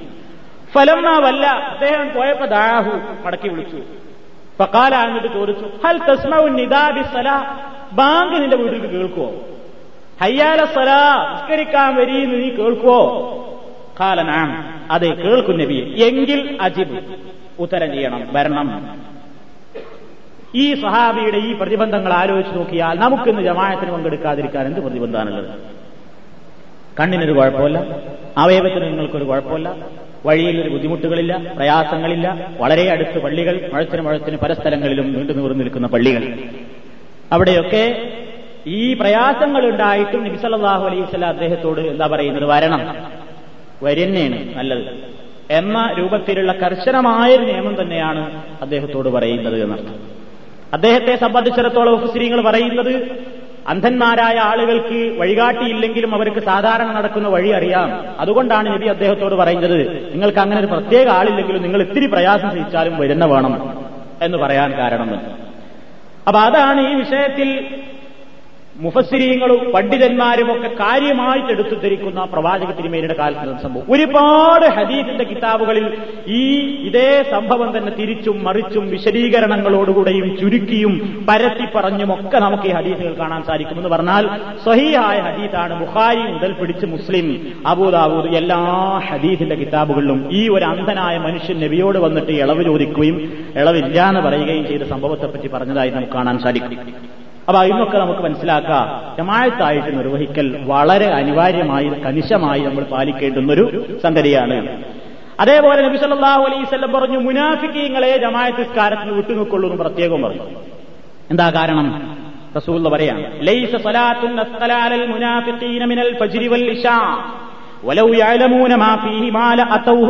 B: ഫലം വല്ല അദ്ദേഹം പോയപ്പോ ദാഹു മടക്കി വിളിച്ചു. ഫക്കാല ചോദിച്ചു ഹൽ തസ്മു നിദാബി സല? ബാങ്ക് നിന്റെ വീട്ടിൽ കേൾക്കുവോ? ഹയ്യാല സല നിസ്കരിക്കാൻ വരീന്ന് നീ കേൾക്കുവോ? കാലനാം അതെ കേൾക്കും നബി എങ്കിൽ അജിബ് ഉത്തരം ചെയ്യണം വരണം. ഈ സഹാബിയുടെ ഈ പ്രതിബന്ധങ്ങൾ ആലോചിച്ച് നോക്കിയാൽ നമുക്കിന്ന് ജമായത്തിന് പങ്കെടുക്കാതിരിക്കാൻ എന്ത് പ്രതിബന്ധമാണുള്ളത് കണ്ണിനൊരു കുഴപ്പമില്ല അവയവത്തിന് നിങ്ങൾക്കൊരു കുഴപ്പമില്ല വഴിയിൽ ഒരു ബുദ്ധിമുട്ടുകളില്ല പ്രയാസങ്ങളില്ല വളരെ അടുത്ത് പള്ളികൾ മഴത്തിന് മഴത്തിന് പല സ്ഥലങ്ങളിലും നീണ്ടു നിവർന്നു നിൽക്കുന്ന പള്ളികൾ. അവിടെയൊക്കെ ഈ പ്രയാസങ്ങൾ ഉണ്ടായിട്ടും നബിസല്ലാഹു അലൈഹി സ്വലാം അദ്ദേഹത്തോട് എന്താ പറയുന്നത്? വരണം. വരുന്നേണ് നല്ലത്. എന്ന രൂപത്തിലുള്ള കർശനമായൊരു നിയമം തന്നെയാണ് അദ്ദേഹത്തോട് പറയുന്നത് എന്നർത്ഥം. അദ്ദേഹത്തെ സംബന്ധിച്ചിടത്തോളം മുസ്ലിങ്ങൾ പറയുന്നത് അന്ധന്മാരായ ആളുകൾക്ക് വഴികാട്ടിയില്ലെങ്കിലും അവർക്ക് സാധാരണ നടക്കുന്ന വഴി അറിയാം. അതുകൊണ്ടാണ് നബി അദ്ദേഹത്തോട് പറയുന്നത് നിങ്ങൾക്ക് അങ്ങനെ ഒരു പ്രത്യേക ആളില്ലെങ്കിലും നിങ്ങൾ ഇത്തിരി പ്രയാസം സഹിച്ചാലും വരുന്ന വേണം എന്ന് പറയാൻ കാരണം. അപ്പൊ അതാണ് ഈ വിഷയത്തിൽ മുഫസ്സിരീങ്ങളും പണ്ഡിതന്മാരും ഒക്കെ കാര്യമായിട്ട് എടുത്തു ധരിക്കുന്ന പ്രവാചക തിരുമേനിയുടെ കാലത്ത് സംഭവം. ഒരുപാട് ഹദീസിന്റെ കിതാബുകളിൽ ഈ ഇതേ സംഭവം തന്നെ തിരിച്ചും മറിച്ചും വിശദീകരണങ്ങളോടുകൂടെയും ചുരുക്കിയും പരത്തി പറഞ്ഞും ഒക്കെ നമുക്ക് ഈ ഹദീസുകൾ കാണാൻ സാധിക്കുമെന്ന് പറഞ്ഞാൽ സ്വഹീഹായ ഹദീസാണ് ബുഖാരി മുതൽ പിടിച്ച് മുസ്ലിം അബൂദാബൂദ് എല്ലാ ഹദീസിന്റെ കിതാബുകളിലും ഈ ഒരു അന്ധനായ മനുഷ്യൻ നബിയോട് വന്നിട്ട് ഇളവ് ചോദിക്കുകയും ഇളവില്ല എന്ന് പറയുകയും ചെയ്ത സംഭവത്തെപ്പറ്റി പറഞ്ഞതായി നമുക്ക് കാണാൻ സാധിക്കും. അപ്പൊ അതിനൊക്കെ നമുക്ക് മനസ്സിലാക്കാം. ജമായത്തായിട്ട് നിർവഹിക്കൽ വളരെ അനിവാര്യമായി കനിഷമായി നമ്മൾ പാലിക്കേണ്ടുന്നൊരു സംഗതിയാണ്. അതേപോലെ നബി സല്ലല്ലാഹു അലൈഹി പറഞ്ഞു മുനാഫിക്കീങ്ങളെ ജമായത്ത് നിസ്കാരത്തിൽ വിട്ടുനിൽക്കുള്ളൂ എന്ന് പ്രത്യേകം പറഞ്ഞു. എന്താ കാരണം? റസൂൽ പറയാണ് ലൈസ മിനൽ ഫജ്രി വൽ ഇശാ വലൗ യഅലമൂന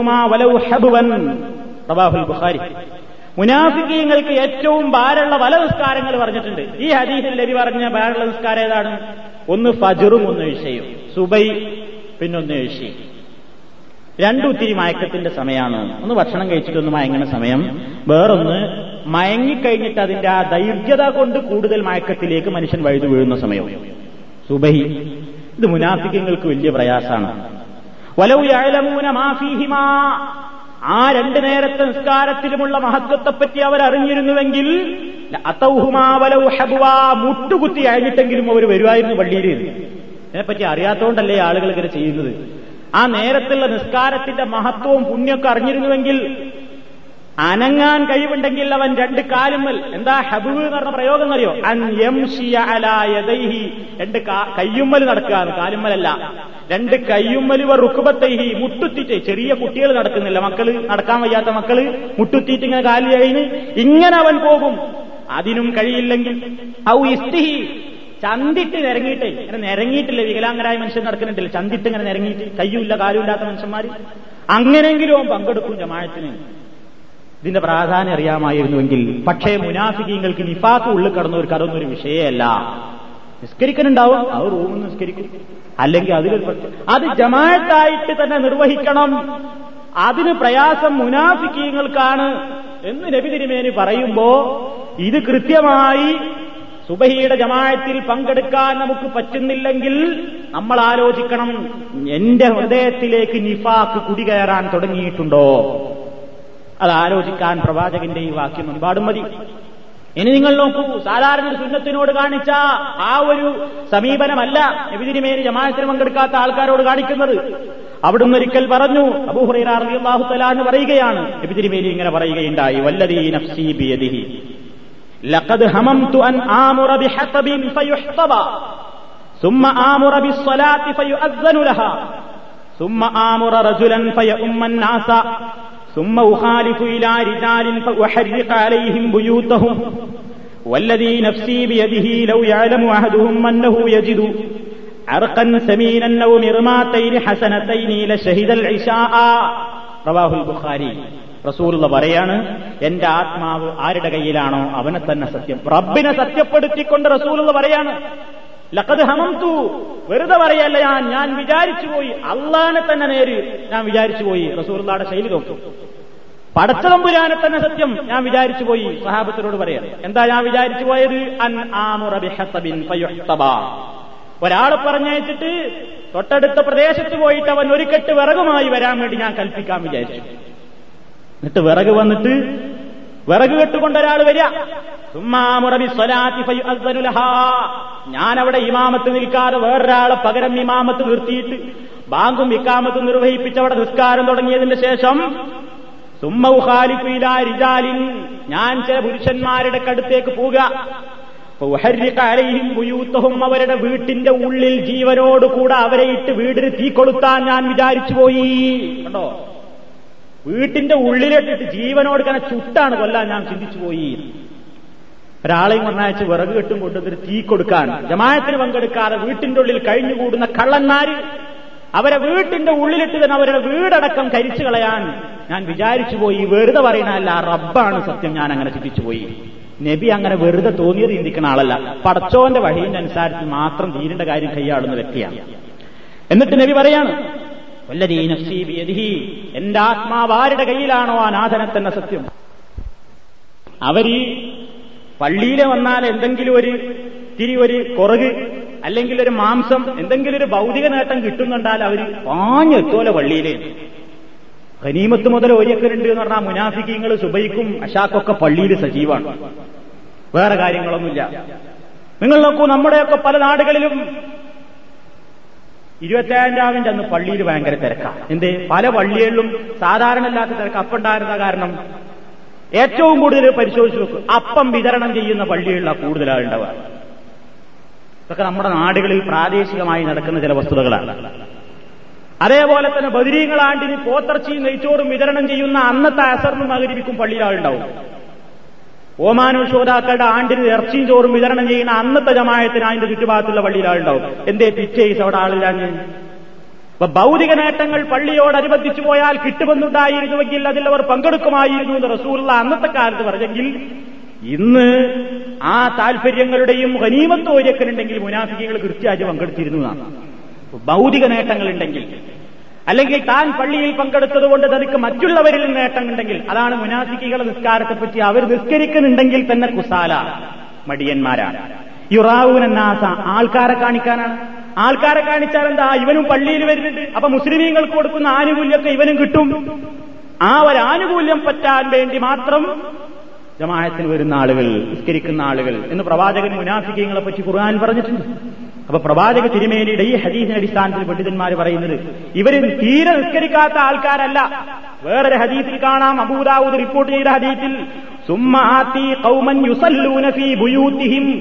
B: മാ വലൗ ബുഖാരി. മുനാഫിക്കീങ്ങൾക്ക് ഏറ്റവും ഭാരമുള്ള പല നിസ്കാരങ്ങൾ പറഞ്ഞിട്ടുണ്ട്. ഈ ഹദീസിൽ നബി പറഞ്ഞ ഭാരമുള്ള നിസ്കാരം ഏതാണ്? ഒന്ന് ഫജറും ഒന്ന് വിഷയും സുബൈ പിന്നൊന്ന് വിഷയും രണ്ടു ഒത്തിരി മയക്കത്തിന്റെ സമയമാണ്. ഒന്ന് ഭക്ഷണം കഴിച്ചിട്ടൊന്ന് മയങ്ങുന്ന സമയം. വേറൊന്ന് മയങ്ങിക്കഴിഞ്ഞിട്ട് അതിന്റെ ആ ദൈർഘ്യത കൊണ്ട് കൂടുതൽ മയക്കത്തിലേക്ക് മനുഷ്യൻ വഴുതു വീഴുന്ന സമയം സുബഹി ഇത് മുനാഫിക്കങ്ങൾക്ക് വലിയ പ്രയാസമാണ്. വലൗ യഅലമൂന മാ ഫീഹിമാ. ആ രണ്ട് നേരത്തെ നിസ്കാരത്തിലുമുള്ള മഹത്വത്തെപ്പറ്റി അവർ അറിഞ്ഞിരുന്നുവെങ്കിൽ മുട്ടുകുത്തി അഴിഞ്ഞിട്ടെങ്കിലും അവർ വരുമായിരുന്നു പള്ളിയിൽ. ഇതിനെപ്പറ്റി അറിയാത്തതുകൊണ്ടല്ലേ ആളുകൾ ഇങ്ങനെ ചെയ്യുന്നത്? ആ നേരത്തുള്ള നിസ്കാരത്തിന്റെ മഹത്വവും പുണ്യമൊക്കെ അറിഞ്ഞിരുന്നുവെങ്കിൽ അനങ്ങാൻ കഴിവുണ്ടെങ്കിൽ അവൻ രണ്ട് കാലുമ്മൽ എന്താ ഹബുവ് എന്ന് പറഞ്ഞ പ്രയോഗം അറിയോ അൻ യദൈഹി. രണ്ട് കയ്യുമ്മൽ നടക്കുക കാലുമ്മലല്ല രണ്ട് കയ്യുമ്മൽ റുക്കുബത്തൈഹി മുട്ടുത്തിറ്റ് ചെറിയ കുട്ടികൾ നടക്കുന്നില്ല. മക്കൾ നടക്കാൻ വയ്യാത്ത മക്കൾ മുട്ടുത്തിയിട്ട് ഇങ്ങനെ കാലി കഴിഞ്ഞ് ഇങ്ങനെ അവൻ പോകും. അതിനും കഴിയില്ലെങ്കിൽ ഔ ഇസ്തിഹി. ചന്തിട്ട് നിരങ്ങിയിട്ടേ. ഇങ്ങനെ നിരങ്ങിയിട്ടില്ല. വികലാംഗരായ മനുഷ്യൻ നടക്കുന്നുണ്ടല്ലോ. ചന്തിട്ട് ഇങ്ങനെ നിരങ്ങിയിട്ട്. കയ്യുമില്ല കാലുമില്ലാത്ത മനുഷ്യന്മാര്. അങ്ങനെയെങ്കിലും അവൻ പങ്കെടുക്കും ജമാഴത്തിന് ഇതിന്റെ പ്രാധാന്യം അറിയാമായിരുന്നുവെങ്കിൽ. പക്ഷേ മുനാഫിക്കീങ്ങൾക്ക് നിഫാത്ത് ഉള്ളിൽ കടന്നവർക്ക് അതൊന്നും ഒരു വിഷയമല്ല. നിസ്കരിക്കനുണ്ടാവും അത് റൂമിൽ നിസ്കരിക്കും. അല്ലെങ്കിൽ അതിലൊരു അത് ജമാഅത്തായിട്ട് തന്നെ നിർവഹിക്കണം. അതിന് പ്രയാസം മുനാഫിക്കീങ്ങൾക്കാണ് എന്ന് നബി തിരുമേനി പറയുമ്പോ ഇത് കൃത്യമായി സുബഹിയുടെ ജമായത്തിൽ പങ്കെടുക്കാൻ നമുക്ക് പറ്റുന്നില്ലെങ്കിൽ നമ്മൾ ആലോചിക്കണം എന്റെ ഹൃദയത്തിലേക്ക് നിഫാക്ക് കുടികയറാൻ തുടങ്ങിയിട്ടുണ്ടോ? അത് ആലോചിക്കാൻ പ്രവാചകന്റെ ഈ വാക്യം ഒരുപാട് മതി ഇനി നിങ്ങൾ നോക്കൂ സാധാരണ സുന്നത്തിനോട് കാണിച്ച ആ ഒരു സമീപനമല്ല എബിതിരിമേനി ജമാഅത്തിന് പങ്കെടുക്കാത്ത ആൾക്കാരോട് കാണിക്കുന്നത് അവിടുന്ന് ഒരിക്കൽ പറഞ്ഞു അബൂഹുറൈറാഹു തലാന്ന് പറയുകയാണ് എബിതിരിമേനി ഇങ്ങനെ പറയുകയുണ്ടായി വല്ലതീ നഫ്സി ബിയദിഹി لقد هممت أن آمر بحطب فيحطب ثم آمر بالصلاة فيؤذن لها ثم آمر رجلا فيؤم الناس ثم أخالف إلى رجال فأحرق عليهم بيوتهم والذي نفسي بيده لو يعلم أحدهم أنه يجد عرقا سمينا أو مرماتين حسنتين لشهد العشاء رواه البخاري റസൂലുള്ള പറയാണ് എന്റെ ആത്മാവ് ആരുടെ കയ്യിലാണോ അവനെ തന്നെ സത്യം റബ്ബിനെ സത്യപ്പെടുത്തിക്കൊണ്ട് റസൂലുള്ള പറയാണ് ലക്കത് ഹമംതു. വെറുതെ പറയല്ല ഞാൻ ഞാൻ വിചാരിച്ചു പോയി. അള്ളാനെ തന്നെ നേര് ഞാൻ വിചാരിച്ചു പോയി. റസൂലുള്ളാടെ ശൈലി നോക്കും പടച്ചതമ്പുരാനെ തന്നെ സത്യം ഞാൻ വിചാരിച്ചു പോയി. സഹാബത്തിനോട് പറയാം എന്താ ഞാൻ വിചാരിച്ചു പോയത്? അൻ ആമുറബിൻ ഒരാളെ പറഞ്ഞയച്ചിട്ട് തൊട്ടടുത്ത പ്രദേശത്ത് പോയിട്ട് അവൻ ഒരു കെട്ട് വിറകുമായി വരാൻ വേണ്ടി ഞാൻ കൽപ്പിക്കാൻ വിചാരിച്ചു. എന്നിട്ട് വിറക് വന്നിട്ട് വിറക് കെട്ടുകൊണ്ട് ഒരാൾ വരിക. ഞാൻ അവിടെ ഇമാമത്ത് നിൽക്കാതെ വേറൊരാളെ പകരം ഇമാമത്ത് നിർത്തിയിട്ട് ബാങ്കും ഇക്കാമത്തും നിർവഹിപ്പിച്ച് അവിടെ നിസ്കാരം തുടങ്ങിയതിന് ശേഷം സുമ്മൗഹാലിക്കുയിലാരിജാലിൻ ഞാൻ ചില പുരുഷന്മാരുടെ കടുത്തേക്ക് പോവുക. അവരുടെ വീട്ടിന്റെ ഉള്ളിൽ ജീവനോടുകൂടെ അവരെ ഇട്ട് വീടിന് തീ കൊളുത്താൻ ഞാൻ വിചാരിച്ചു പോയി. കണ്ടോ? വീട്ടിന്റെ ഉള്ളിലിട്ടിട്ട് ജീവനോട് കണ ചുട്ടാണ് കൊല്ലാൻ ഞാൻ ചിന്തിച്ചു പോയി. ഒരാളെയും പറഞ്ഞയച്ച് വിറക് കെട്ടും കൊണ്ടുവന്നിട്ട് തീ കൊടുക്കാൻ. ജമായത്തിന് പങ്കെടുക്കാതെ വീട്ടിന്റെ ഉള്ളിൽ കഴിഞ്ഞുകൂടുന്ന കള്ളന്മാര് അവരെ വീട്ടിന്റെ ഉള്ളിലിട്ട് തന്നെ അവരുടെ വീടടക്കം കരിച്ചു കളയാൻ ഞാൻ വിചാരിച്ചു പോയി. വെറുതെ പറയണല്ല റബ്ബാണ് സത്യം. ഞാൻ അങ്ങനെ ചിന്തിച്ചു പോയി. നബി അങ്ങനെ വെറുതെ തോന്നിയത് ചിന്തിക്കുന്ന ആളല്ല. പടച്ചോന്റെ വഴിയുടെ അനുസരിച്ച് മാത്രം തീരേണ്ട കാര്യം കൈയാളുന്ന വ്യക്തിയാണ്. എന്നിട്ട് നബി പറയാണ് എന്റെ ആത്മാവ് ആരുടെ കയ്യിലാണോ ആ നാഥനെ തന്നെ സത്യം? അവർ പള്ളിയിൽ വന്നാൽ എന്തെങ്കിലും ഒരു ഇത്തിരി ഒരു കുറക് അല്ലെങ്കിൽ ഒരു മാംസം എന്തെങ്കിലും ഒരു ഭൗതിക നേട്ടം കിട്ടുന്നുണ്ടാൽ അവർ പാഞ്ഞെത്തോലെ പള്ളിയിലേ. ഖനീമത്ത് മുതൽ ഒരിക്കലുണ്ട് എന്ന് പറഞ്ഞാൽ മുനാഫിക്കീങ്ങൾ സുബൈക്കും അഷാക്കൊക്കെ പള്ളിയിൽ സജീവാണ്. വേറെ കാര്യങ്ങളൊന്നുമില്ല. നിങ്ങൾ നോക്കൂ നമ്മുടെയൊക്കെ പല നാടുകളിലും ഇരുപത്തേഴാം രാവിലെ അന്ന് പള്ളിയിൽ ഭയങ്കര തിരക്കാണ് എന്ത്? പല പള്ളികളിലും സാധാരണ ഇല്ലാത്ത തിരക്ക്. അപ്പുണ്ടായിരുന്ന കാരണം ഏറ്റവും കൂടുതൽ പരിശോധിച്ചു നോക്കും. അപ്പം വിതരണം ചെയ്യുന്ന പള്ളികളിലാണ് കൂടുതലാണ് ഇതൊക്കെ നമ്മുടെ നാടുകളിൽ പ്രാദേശികമായി നടക്കുന്ന ചില വസ്തുതകളാണ്. അതേപോലെ തന്നെ ബദിരീങ്ങളാണ്ടിന് പോത്തർച്ചിയും നെയ്ച്ചോറും വിതരണം ചെയ്യുന്ന അന്നത്തെ അസറിനും മകരിപ്പിക്കും പള്ളിയിലാളുണ്ടാവും. ഓമാനു ശ്രോതാക്കളുടെ ആണ്ടിന് ഇറച്ചിയും ചോറും വിതരണം ചെയ്യുന്ന അന്നത്തെ ജമായത്തിന് അതിന്റെ ചുറ്റുഭാഗത്തുള്ള പള്ളിയിലാളുണ്ടാവും. എന്തേ പിറ്റേസ് അവിടെ അപ്പൊ ഭൗതിക നേട്ടങ്ങൾ പള്ളിയോടനുബന്ധിച്ചു പോയാൽ കിട്ടുമെന്നുണ്ടായിരുന്നുവെങ്കിൽ അതിൽ അവർ പങ്കെടുക്കുമായിരുന്നു എന്ന് റസൂറുള്ള അന്നത്തെ കാലത്ത് പറഞ്ഞെങ്കിൽ ഇന്ന് ആ താല്പര്യങ്ങളുടെയും ഖനീമത്തോര്യക്കനുണ്ടെങ്കിൽ മുനാഫിക്കുകൾ കൃത്യമായിട്ട് പങ്കെടുത്തിരുന്നു എന്നാണ്. ഭൗതിക നേട്ടങ്ങളുണ്ടെങ്കിൽ അല്ലെങ്കിൽ താൻ പള്ളിയിൽ പങ്കെടുത്തതുകൊണ്ട് തനിക്ക് മറ്റുള്ളവരിൽ നേട്ടമുണ്ടെങ്കിൽ അതാണ് മുനാഫിക്കുകളുടെ നിസ്കാരത്തെപ്പറ്റി അവർ നിസ്കരിക്കുന്നുണ്ടെങ്കിൽ തന്നെ കുസാല മടിയന്മാരാണ്. യുറാവൂനാസ ആൾക്കാരെ കാണിക്കാനാണ്. ആൾക്കാരെ കാണിച്ചാൽ എന്താ? ഇവനും പള്ളിയിൽ വരുന്നുണ്ട്. അപ്പൊ മുസ്ലിമീങ്ങൾക്ക് കൊടുക്കുന്ന ആനുകൂല്യമൊക്കെ ഇവനും കിട്ടും. ആ ഒരു ആനുകൂല്യം പറ്റാൻ വേണ്ടി മാത്രം ജമായത്തിന് വരുന്ന ആളുകൾ നിസ്കരിക്കുന്ന ആളുകൾ എന്ന് പ്രവാചകൻ മുനാഫിക്കങ്ങളെ പറ്റി ഖുർആൻ പറഞ്ഞിട്ടുണ്ട്. അപ്പൊ പ്രവാചക തിരുമേനിയുടെ ഈ ഹദീസിന്റെ അടിസ്ഥാനത്തിൽ പണ്ഡിതന്മാർ പറയുന്നത് ഇവർ തീരെ നിസ്കരിക്കാത്ത ആൾക്കാരല്ല. വേറൊരു ഹദീസിൽ കാണാം അബൂദാവൂദ് റിപ്പോർട്ട് ചെയ്ത ഹദീസിൽ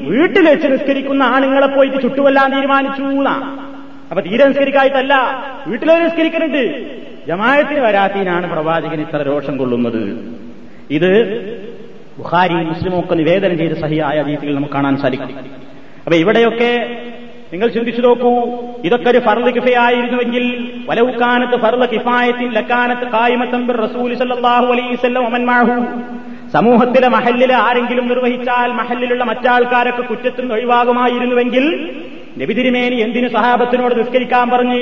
B: വീട്ടിൽ വെച്ച് നിസ്കരിക്കുന്ന ആണുങ്ങളെ പോയിട്ട് ചുട്ടുവല്ലാൻ തീരുമാനിച്ചു അപ്പൊ തീരെ നിസ്കരിക്കായിട്ടല്ല വീട്ടിലൊരു നിസ്കരിക്കുന്നുണ്ട് ജമായത്തിന് വരാത്തീനാണ് പ്രവാചകൻ ഇത്ര രോഷം കൊള്ളുന്നത്. ഇത് ബുഹാരി മുസ്ലിമൊക്കെ നിവേദനം ചെയ്ത് സഹിയായ രീതിയിൽ നമുക്ക് കാണാൻ സാധിക്കും. അപ്പൊ ഇവിടെയൊക്കെ നിങ്ങൾ ചിന്തിച്ചു നോക്കൂ ഇതൊക്കെ ഒരു ഫർദ് കിഫയായിരുന്നുവെങ്കിൽ വലവുക്കാനത്ത് ഫർദ് കിഫായത്തിൽ ലക്കാനത്ത് കായ്മത്തമ്പിർ റസൂൽ സല്ലാഹു അലൈവല്ലം ഒമൻമാഹു സമൂഹത്തിലെ മഹല്ലിലെ ആരെങ്കിലും നിർവഹിച്ചാൽ മഹല്ലിലുള്ള മറ്റാൾക്കാരൊക്കെ കുറ്റത്തിൽ നിന്ന് ഒഴിവാകുമായിരുന്നുവെങ്കിൽ നബിതിരിമേനി എന്തിനു സഹാബത്തിനോട് നിസ്കരിക്കാൻ പറഞ്ഞ്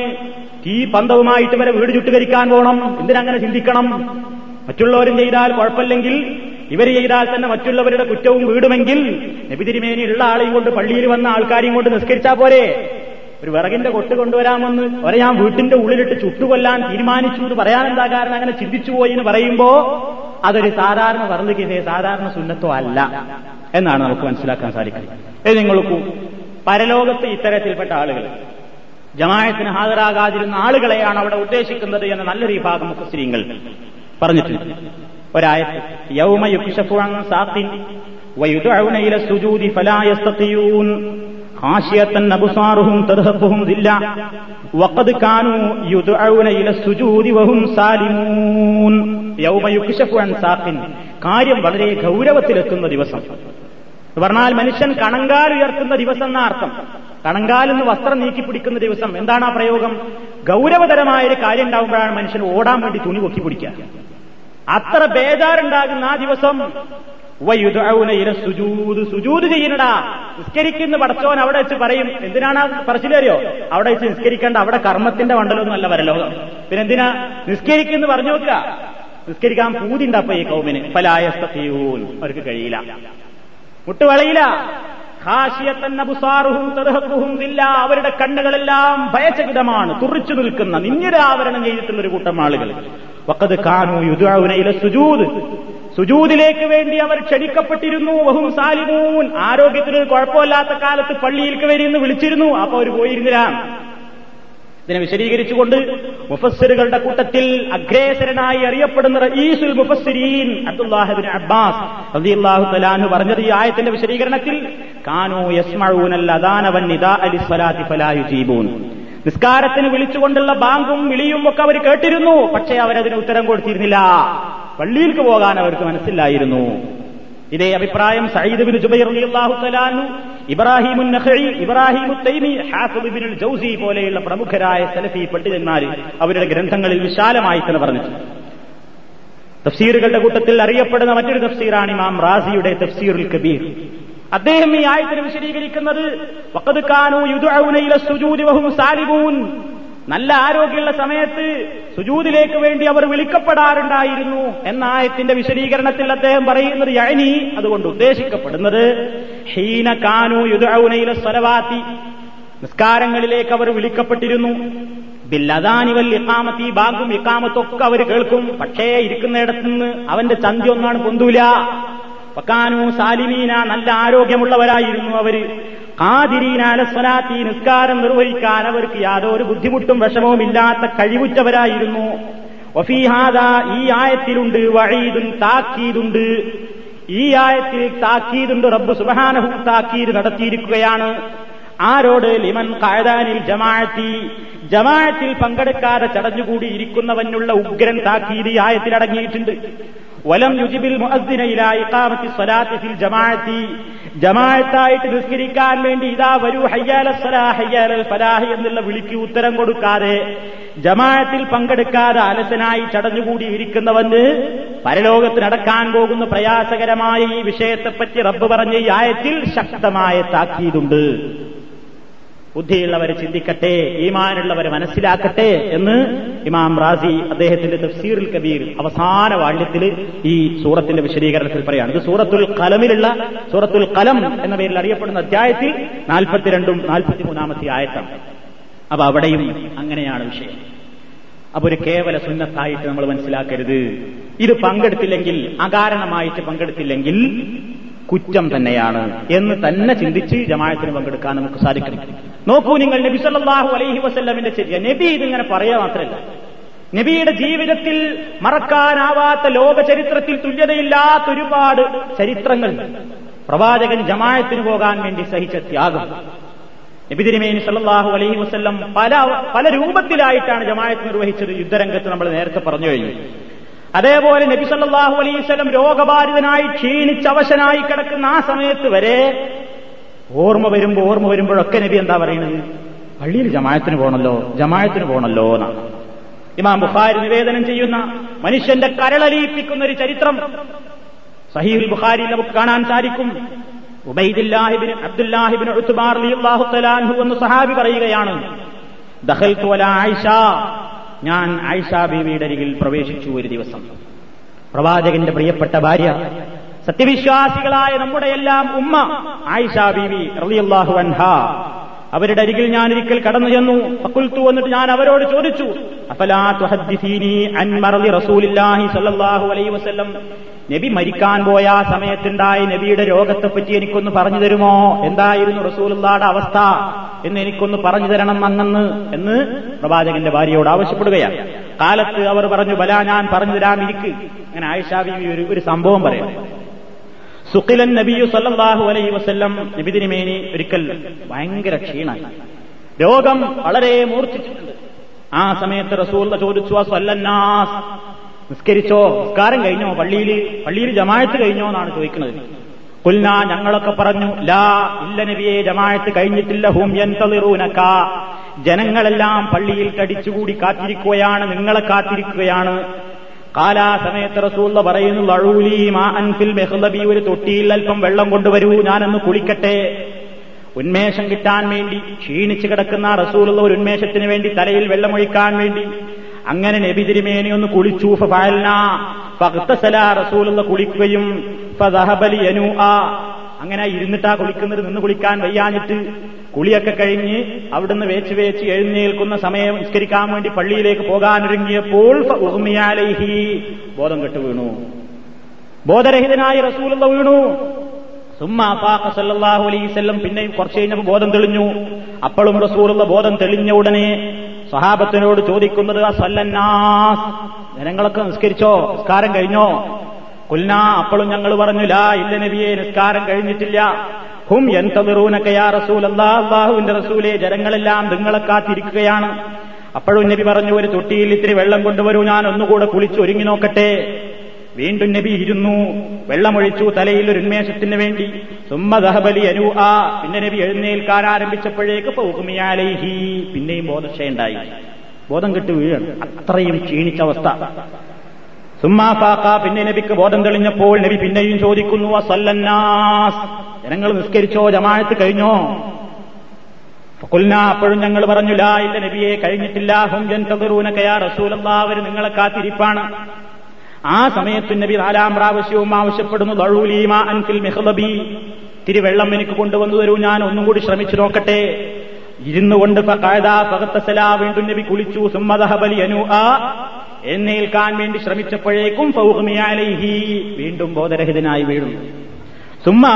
B: തീ പന്തവുമായിട്ട് വരെ വീട് ചുട്ടുകരിക്കാൻ പോകണം എന്തിനങ്ങനെ ചിന്തിക്കണം? മറ്റുള്ളവരും ചെയ്താൽ കുഴപ്പമില്ലെങ്കിൽ ഇവർ ചെയ്താൽ തന്നെ മറ്റുള്ളവരുടെ കുറ്റവും വീടുമെങ്കിൽ നബിതിരിമേനി ഉള്ള ആളെയും കൊണ്ട് പള്ളിയിൽ വന്ന ആൾക്കാരെയും കൊണ്ട് നിസ്കരിച്ചാൽ പോരെ. ഒരു വിറകിന്റെ കൊട്ട് കൊണ്ടുവരാമെന്ന് അവരെ ഞാൻ വീട്ടിന്റെ ഉള്ളിലിട്ട് ചുട്ടുകൊല്ലാൻ തീരുമാനിച്ചു എന്ന് പറയാനെന്താ കാരണം? അങ്ങനെ ചിന്തിച്ചുപോയി എന്ന് പറയുമ്പോ അതൊരു സാധാരണ വർദ്ധിക്കേ സാധാരണ സുന്നത്തോ അല്ല എന്നാണ് നമുക്ക് മനസ്സിലാക്കാൻ സാധിക്കുന്നത്. ഇത് നിങ്ങൾക്കു പരലോകത്ത് ഇത്തരത്തിൽപ്പെട്ട ആളുകൾ ജമായത്തിന് ഹാജരാകാതിരുന്ന ആളുകളെയാണ് അവിടെ ഉദ്ദേശിക്കുന്നത് എന്ന നല്ലൊരു വിഭാഗം മുഖസ്ത്രീങ്ങൾ പറഞ്ഞിട്ടുണ്ട്. ഒരായത്ത് യൗമ അൻ വയുദഊന ഇല സുജൂദി തർഹഖുഹും വഖദ് കാനൂ യുദഊന ഇല സുജൂദി വഹും യൗമ അൻ കാര്യം വളരെ ഗൗരവത്തിലെത്തുന്ന ദിവസം. പറഞ്ഞാൽ മനുഷ്യൻ കണങ്കാൽ ഉയർത്തുന്ന ദിവസം എന്ന അർത്ഥം. കണങ്കാൽ എന്ന് വസ്ത്രം നീക്കി പിടിക്കുന്ന ദിവസം. എന്താണ് ആ പ്രയോഗം? ഗൗരവതരമായ ഒരു കാര്യം ഉണ്ടാകുമ്പോഴാണ് മനുഷ്യൻ ഓടാൻ വേണ്ടി തുണി പൊക്കി പിടിക്കുക അത്ര ബേജാറുണ്ടാകുന്ന ആ ദിവസം. സുജൂത് സുജൂത് ചെയ്യണടാ. നിസ്കരിക്കുന്ന പടച്ചോൻ അവിടെ വെച്ച് പറയും എന്തിനാണ് പറച്ചിലേറിയോ അവിടെ വെച്ച് നിസ്കരിക്കേണ്ട. അവിടെ കർമ്മത്തിന്റെ അല്ല വരലോകം പിന്നെ എന്തിനാ നിസ്കരിക്കുന്നു പറഞ്ഞു നോക്കുക. നിസ്കരിക്കാൻ പൂതിണ്ടപ്പ ഈ കൗമിന്. ഫലായസ്തീയൂൻ അവർക്ക് കഴിയില്ല. മുട്ടുവളയില്ല. അവരുടെ കണ്ണുകളെല്ലാം ഭയചകിതമാണ്. തുറിച്ചു നിൽക്കുന്ന നിന്നിരാവരണം ചെയ്തിട്ടുള്ള ഒരു കൂട്ടം ആളുകൾ. വക്കത് കാനു യുദ്ധാവുനയിലെ സുജൂത് സുജൂതിലേക്ക് വേണ്ടി അവർ ക്ഷണിക്കപ്പെട്ടിരുന്നു. വഹും സാലിമൂൻ ആരോഗ്യത്തിന് കുഴപ്പമില്ലാത്ത കാലത്ത് പള്ളിയിലേക്ക് എന്ന് വിളിച്ചിരുന്നു. അപ്പൊ അവർ പോയിരുന്നില്ല. ഇതിനെ വിശദീകരിച്ചുകൊണ്ട് മുഫസ്സിറുകളുടെ കൂട്ടത്തിൽ അഗ്രേസരനായി അറിയപ്പെടുന്ന റഈസുൽ മുഫസ്സിരീൻ അബ്ദുല്ലാഹിബിൻ അബ്ബാസ് റളിയല്ലാഹു തആലാഹു പറഞ്ഞത് ഈ ആയത്തിന്റെ വിശദീകരണത്തിൽ കാനൂ യസ്മഊനൽ അദാന വൻ നിദാ അലി സ്വലാത്തി ഫലാ യുജീബൂൻ. നിസ്കാരത്തിന് വിളിച്ചുകൊണ്ടുള്ള ബാങ്കും വിളിയും ഒക്കെ അവർ കേട്ടിരുന്നു പക്ഷേ അവരതിന് ഉത്തരം കൊടുത്തിരുന്നില്ല. പള്ളിയിലേക്ക് പോകാൻ അവർക്ക് മനസ്സിലായിരുന്നു ഇതേ അഭിപ്രായം സയ്യിദ് ബിൻ ജുബൈർ റളിയല്ലാഹു തആലാനു ഇബ്രാഹിമുൻ നഖഈ ഇബ്രാഹിമു തൈമി ഹാഫിദ് ബിൻ ജൗസി പോലെയുള്ള പ്രമുഖരായ സലഫി പണ്ഡിതന്മാർ അവരുടെ ഗ്രന്ഥങ്ങളിൽ വിശാലമായി തന്നെ പറഞ്ഞിട്ടുണ്ട്. തഫ്സീറുകളുടെ കൂട്ടത്തിൽ അറിയപ്പെടുന്ന മറ്റൊരു തഫ്സീറാണ് ഇമാം റാസിയുടെ തഫ്സീറുൽ കബീർ. അദ്ദേഹം ഈ ആയത്തിന് വിശദീകരിക്കുന്നത് നല്ല ആരോഗ്യമുള്ള സമയത്ത് സുജൂതിലേക്ക് വേണ്ടി അവർ വിളിക്കപ്പെടാറുണ്ടായിരുന്നു എന്ന ആയത്തിന്റെ വിശദീകരണത്തിൽ അദ്ദേഹം പറയുന്നത് യഅനി അതുകൊണ്ട് ഉദ്ദേശിക്കപ്പെടുന്നത്. ഹീന കാനു യുദൗനയിലെ സ്വലവാത്തി. നിസ്കാരങ്ങളിലേക്ക് അവർ വിളിക്കപ്പെട്ടിരുന്നു. ബില്ലദാനിവൽ ഇക്കാമത്തി ബാഗും ഇക്കാമത്തൊക്കെ അവർ കേൾക്കും. പക്ഷേ ഇരിക്കുന്നിടത്തുനിന്ന് അവന്റെ ചന്തി ഒന്നാണ് പൊന്തൂല. പക്കാനു സാലിമീന നല്ല ആരോഗ്യമുള്ളവരായിരുന്നു അവർ. കാതിരീനാലസ്വലാത്തി നിസ്കാരം നിർവഹിക്കാൻ അവർക്ക് യാതൊരു ബുദ്ധിമുട്ടും വിഷമവും ഇല്ലാത്ത കഴിവുറ്റവരായിരുന്നു. വഫീഹാദ ഈ ആയത്തിലുണ്ട് വഴീദും താക്കീതുണ്ട്. ഈ ആയത്തിൽ താക്കീതുണ്ട് റബ്ബ് സുബഹാനഹു താക്കീത് നടത്തിയിരിക്കുകയാണ്. ആരോട്? ലിമൻ കായതാനിൽ ജമാഅത്തി. ജമാഅത്തിൽ പങ്കെടുക്കാതെ ചടഞ്ഞുകൂടി ഇരിക്കുന്നവനുള്ള ഉഗ്രൻ താക്കീത് ഈ ആയത്തിൽ അടങ്ങിയിട്ടുണ്ട്. വലം യുജിബിൽ ജമാഅത്തി. ജമാഅത്തായിട്ട് നിസ്കരിക്കാൻ വേണ്ടി ഇതാ വരൂ ഹയ്യാല സ്വലാ ഹയ്യാലൽ ഫലാഹ് എന്നുള്ള വിളിക്ക് ഉത്തരം കൊടുക്കാതെ ജമാഅത്തിൽ പങ്കെടുക്കാതെ അലസനായി ചടഞ്ഞുകൂടി ഇരിക്കുന്നവന് പരലോകത്ത് നടക്കാൻ പോകുന്ന പ്രയാസകരമായ ഈ വിഷയത്തെപ്പറ്റി റബ്ബ് പറഞ്ഞ ഈ ആയത്തിൽ ശക്തമായ താക്കീതുണ്ട്. ബുദ്ധിയുള്ളവരെ ചിന്തിക്കട്ടെ ഈമാനുള്ളവർ മനസ്സിലാക്കട്ടെ എന്ന് ഇമാം റാസി അദ്ദേഹത്തിന്റെ തഫ്സീറുൽ കബീർ അവസാന വാള്യത്തിൽ ഈ സൂറത്തിന്റെ വിശദീകരണത്തിൽ പറയാണ്. ഇത് സൂറത്തുൽ കലമിലുള്ള സൂറത്തുൽ കലം എന്ന പേരിൽ അറിയപ്പെടുന്ന അധ്യായത്തിൽ നാൽപ്പത്തിരണ്ടും നാൽപ്പത്തിമൂന്നാമത്തെ ആയത്താണ്. അപ്പൊ അവിടെയും അങ്ങനെയാണ് വിഷയം. അപ്പൊ ഒരു കേവല സുന്നത്തായിട്ട് നമ്മൾ മനസ്സിലാക്കരുത്. ഇത് പങ്കെടുത്തില്ലെങ്കിൽ അകാരണമായിട്ട് പങ്കെടുത്തില്ലെങ്കിൽ കുറ്റം തന്നെയാണ് എന്ന് തന്നെ ചിന്തിച്ച് ജമായത്തിന് പങ്കെടുക്കാൻ നമുക്ക് സാധിക്കും നോക്കൂ നിങ്ങൾ നബി സല്ലാഹു അലൈഹി വസ്ല്ലമിന്റെ ചര്യ. നബി ഇതിങ്ങനെ പറയുക മാത്രമല്ല നബിയുടെ ജീവിതത്തിൽ മറക്കാനാവാത്ത ലോക ചരിത്രത്തിൽ തുല്യതയില്ലാത്ത ഒരുപാട് ചരിത്രങ്ങൾ പ്രവാചകൻ ജമായത്തിന് പോകാൻ വേണ്ടി സഹിച്ച ത്യാഗം. നബി തിരുമേനി സല്ലല്ലാഹു അലൈഹി വസല്ലം പല പല രൂപത്തിലായിട്ടാണ് ജമായത്ത് നിർവഹിച്ചത് യുദ്ധരംഗത്ത് നമ്മൾ നേരത്തെ പറഞ്ഞു കഴിഞ്ഞു. അതേപോലെ നബി സല്ലല്ലാഹു അലൈഹി വസല്ലം രോഗബാധിതനായി ക്ഷീണിച്ചവശനായി കിടക്കുന്ന ആ സമയത്ത് വരെ ഓർമ്മ വരുമ്പോ ഓർമ്മ വരുമ്പോഴൊക്കെ നബി എന്താ പറയുന്നത്? പള്ളിയിൽ ജമായത്തിന് പോകണല്ലോ ജമായത്തിന് പോകണല്ലോ എന്നാണ്. ഇമാം ബുഖാരി നിവേദനം ചെയ്യുന്ന മനുഷ്യന്റെ കരളലിയിപ്പിക്കുന്ന ഒരു ചരിത്രം സഹീൽ ബുഖാരി നമുക്ക് കാണാൻ സാധിക്കും. ഉബൈദില്ലാഹിബിന് അബ്ദുല്ലാഹിബിന് ഉത്തുബാർ എന്ന് സഹാബി പറയുകയാണ് ആയിഷ. ഞാൻ ആയിഷ ബീവിയുടെ അരികിൽ പ്രവേശിച്ചു ഒരു ദിവസം. പ്രവാചകന്റെ പ്രിയപ്പെട്ട ഭാര്യ സത്യവിശ്വാസികളായ നമ്മുടെ എല്ലാം ഉമ്മ ആയിഷ ബീവി റളിയല്ലാഹു അൻഹ. അവരുടെ അരികിൽ ഞാൻ ഒരിക്കൽ കടന്നു ചെന്നു. അക്കുൽത്തു എന്നിട്ട് ഞാൻ അവരോട് ചോദിച്ചു നബി മരിക്കാൻ പോയ സമയത്തുണ്ടായ നബിയുടെ രോഗത്തെപ്പറ്റി എനിക്കൊന്ന് പറഞ്ഞു തരുമോ? എന്തായിരുന്നു റസൂലുള്ളാടെ അവസ്ഥ? എന്ന് എനിക്കൊന്ന് പറഞ്ഞു തരണം അങ്ങന്ന് എന്ന് പ്രവാചകന്റെ ഭാര്യയോട് ആവശ്യപ്പെടുകയാണ്. കാലത്ത് അവർ പറഞ്ഞു ബല ഞാൻ പറഞ്ഞു തരാം അങ്ങനെ ആയിഷാ ബീവി ഒരു സംഭവം പറയാം സുഖിലൻ നബിയു സല്ലാഹു അലൈഹി വസ്ല്ലം നബി തിരുമേനി ഒരിക്കൽ ഭയങ്കര ക്ഷീണായി. രോഗം വളരെ മൂർച്ഛിച്ചിട്ടുണ്ട്. ആ സമയത്ത് റസൂൽ ചോദിച്ചു സല്ലന്നാസ് നിസ്കരിച്ചോ നിസ്കാരം കഴിഞ്ഞോ? പള്ളിയിൽ പള്ളിയിൽ ജമായത്ത് കഴിഞ്ഞോ? എന്നാണ് ചോദിക്കുന്നത്. കുൽന ഞങ്ങളൊക്കെ പറഞ്ഞു ലാ ഇല്ല നബിയെ ജമായത്ത് കഴിഞ്ഞിട്ടില്ല ഹും തളിറൂനക്ക ജനങ്ങളെല്ലാം പള്ളിയിൽ കടിച്ചുകൂടി കാത്തിരിക്കുകയാണ് നിങ്ങളെ കാത്തിരിക്കുകയാണ്. കാലാ സമയത്ത് റസൂള്ള പറയുന്നു ലഴൂലി മാ അൻഫിൽ മെഹ്ലബി ഒരു തൊട്ടിയിൽ അല്പം വെള്ളം കൊണ്ടുവരൂ ഞാനൊന്ന് കുളിക്കട്ടെ. ഉന്മേഷം കിട്ടാൻ വേണ്ടി ക്ഷീണിച്ചു കിടക്കുന്ന റസൂലുള്ള ഒരു ഉന്മേഷത്തിന് വേണ്ടി തലയിൽ വെള്ളമൊഴിക്കാൻ വേണ്ടി അങ്ങനെ നബി തിരുമേനി ഒന്ന് കുളിച്ചു ഫഅൽന റസൂലുള്ള കുളിക്കുകയും അങ്ങനെ ഇരുന്നിട്ടാ കുളിക്കുന്നത് നിന്ന് കുളിക്കാൻ വയ്യാഞ്ഞിട്ട് കുളിയൊക്കെ കഴിഞ്ഞ് അവിടുന്ന് വേച്ച് വേച്ച് എഴുന്നേൽക്കുന്ന സമയം നിസ്കരിക്കാൻ വേണ്ടി പള്ളിയിലേക്ക് പോകാനൊരുങ്ങിയപ്പോൾ ബോധം കെട്ടു വീണു. ബോധരഹിതനായി റസൂലുള്ള വീണു. സുമ്മാഹു അലൈവല്ലം പിന്നെയും കുറച്ച് കഴിഞ്ഞപ്പോൾ ബോധം തെളിഞ്ഞു. അപ്പോഴും റസൂലുള്ള ബോധം തെളിഞ്ഞ ഉടനെ സഹാബത്തിനോട് ചോദിക്കുന്നത് സല്ലന്നാസ് ജനങ്ങളൊക്കെ നിസ്കരിച്ചോ നിസ്കാരം കഴിഞ്ഞോ? കുൽന അപ്പോഴും ഞങ്ങൾ പറഞ്ഞു ലാ ഇല്ല നബിയെ നിസ്കാരം കഴിഞ്ഞിട്ടില്ല. ഹും എന്തമിറൂനക്കയാ റസൂൽ അള്ളാഹുവിന്റെ റസൂലെ ജനങ്ങളെല്ലാം നിങ്ങളെ കാത്തിരിക്കുകയാണ്. അപ്പോഴും നബി പറഞ്ഞു ഒരു തൊട്ടിയിൽ ഇത്തിരി വെള്ളം കൊണ്ടുവരൂ ഞാൻ ഒന്നുകൂടെ കുളിച്ച് ഒരുങ്ങി നോക്കട്ടെ. വീണ്ടും നബി ഇരുന്നു വെള്ളമൊഴിച്ചു തലയിൽ ഒരു ഉന്മേഷത്തിന് വേണ്ടി. സുമ്മദഹബലി അനു ആ പിന്നെ നബി എഴുന്നേൽക്കാൻ ആരംഭിച്ചപ്പോഴേക്ക് പോകുമിയാലേഹി പിന്നെയും ബോധക്ഷയുണ്ടായി ബോധം കെട്ട് വീഴണം. അത്രയും ക്ഷീണിച്ച അവസ്ഥ. സുമ്മാഫാക്ക പിന്നെ നബിക്ക് ബോധം തെളിഞ്ഞപ്പോൾ നബി പിന്നെയും ചോദിക്കുന്നു അസല്ലാസ് ജനങ്ങൾ നിസ്കരിച്ചോ ജമാഴത്ത് കഴിഞ്ഞോ? കുൽന അപ്പോഴും ഞങ്ങൾ പറഞ്ഞു ലാ ഇല്ല നബിയെ കഴിഞ്ഞിട്ടില്ല. ഹും ജൻതറുനക്കയാ റസൂലല്ലാ അവർ നിങ്ങളെ കാത്തിരിപ്പാണ്. ആ സമയത്ത് നബി നാലാം പ്രാവശ്യവും ആവശ്യപ്പെടുന്നു ദഴൂലീമ അൻഫിൽ തിരി വെള്ളം എനിക്ക് കൊണ്ടുവന്നു തരൂ ഞാൻ ഒന്നും കൂടി ശ്രമിച്ചു നോക്കട്ടെ. ഇരുന്നു കൊണ്ട് വീണ്ടും നബി കുളിച്ചു. സുമ്മദഹബലി അനു ആ എന്നേൽക്കാൻ വേണ്ടി ശ്രമിച്ചപ്പോഴേക്കും ഫൗഹ്മിയാലൈഹി വീണ്ടും ബോധരഹിതനായി വീഴുന്നു. സുമ്മ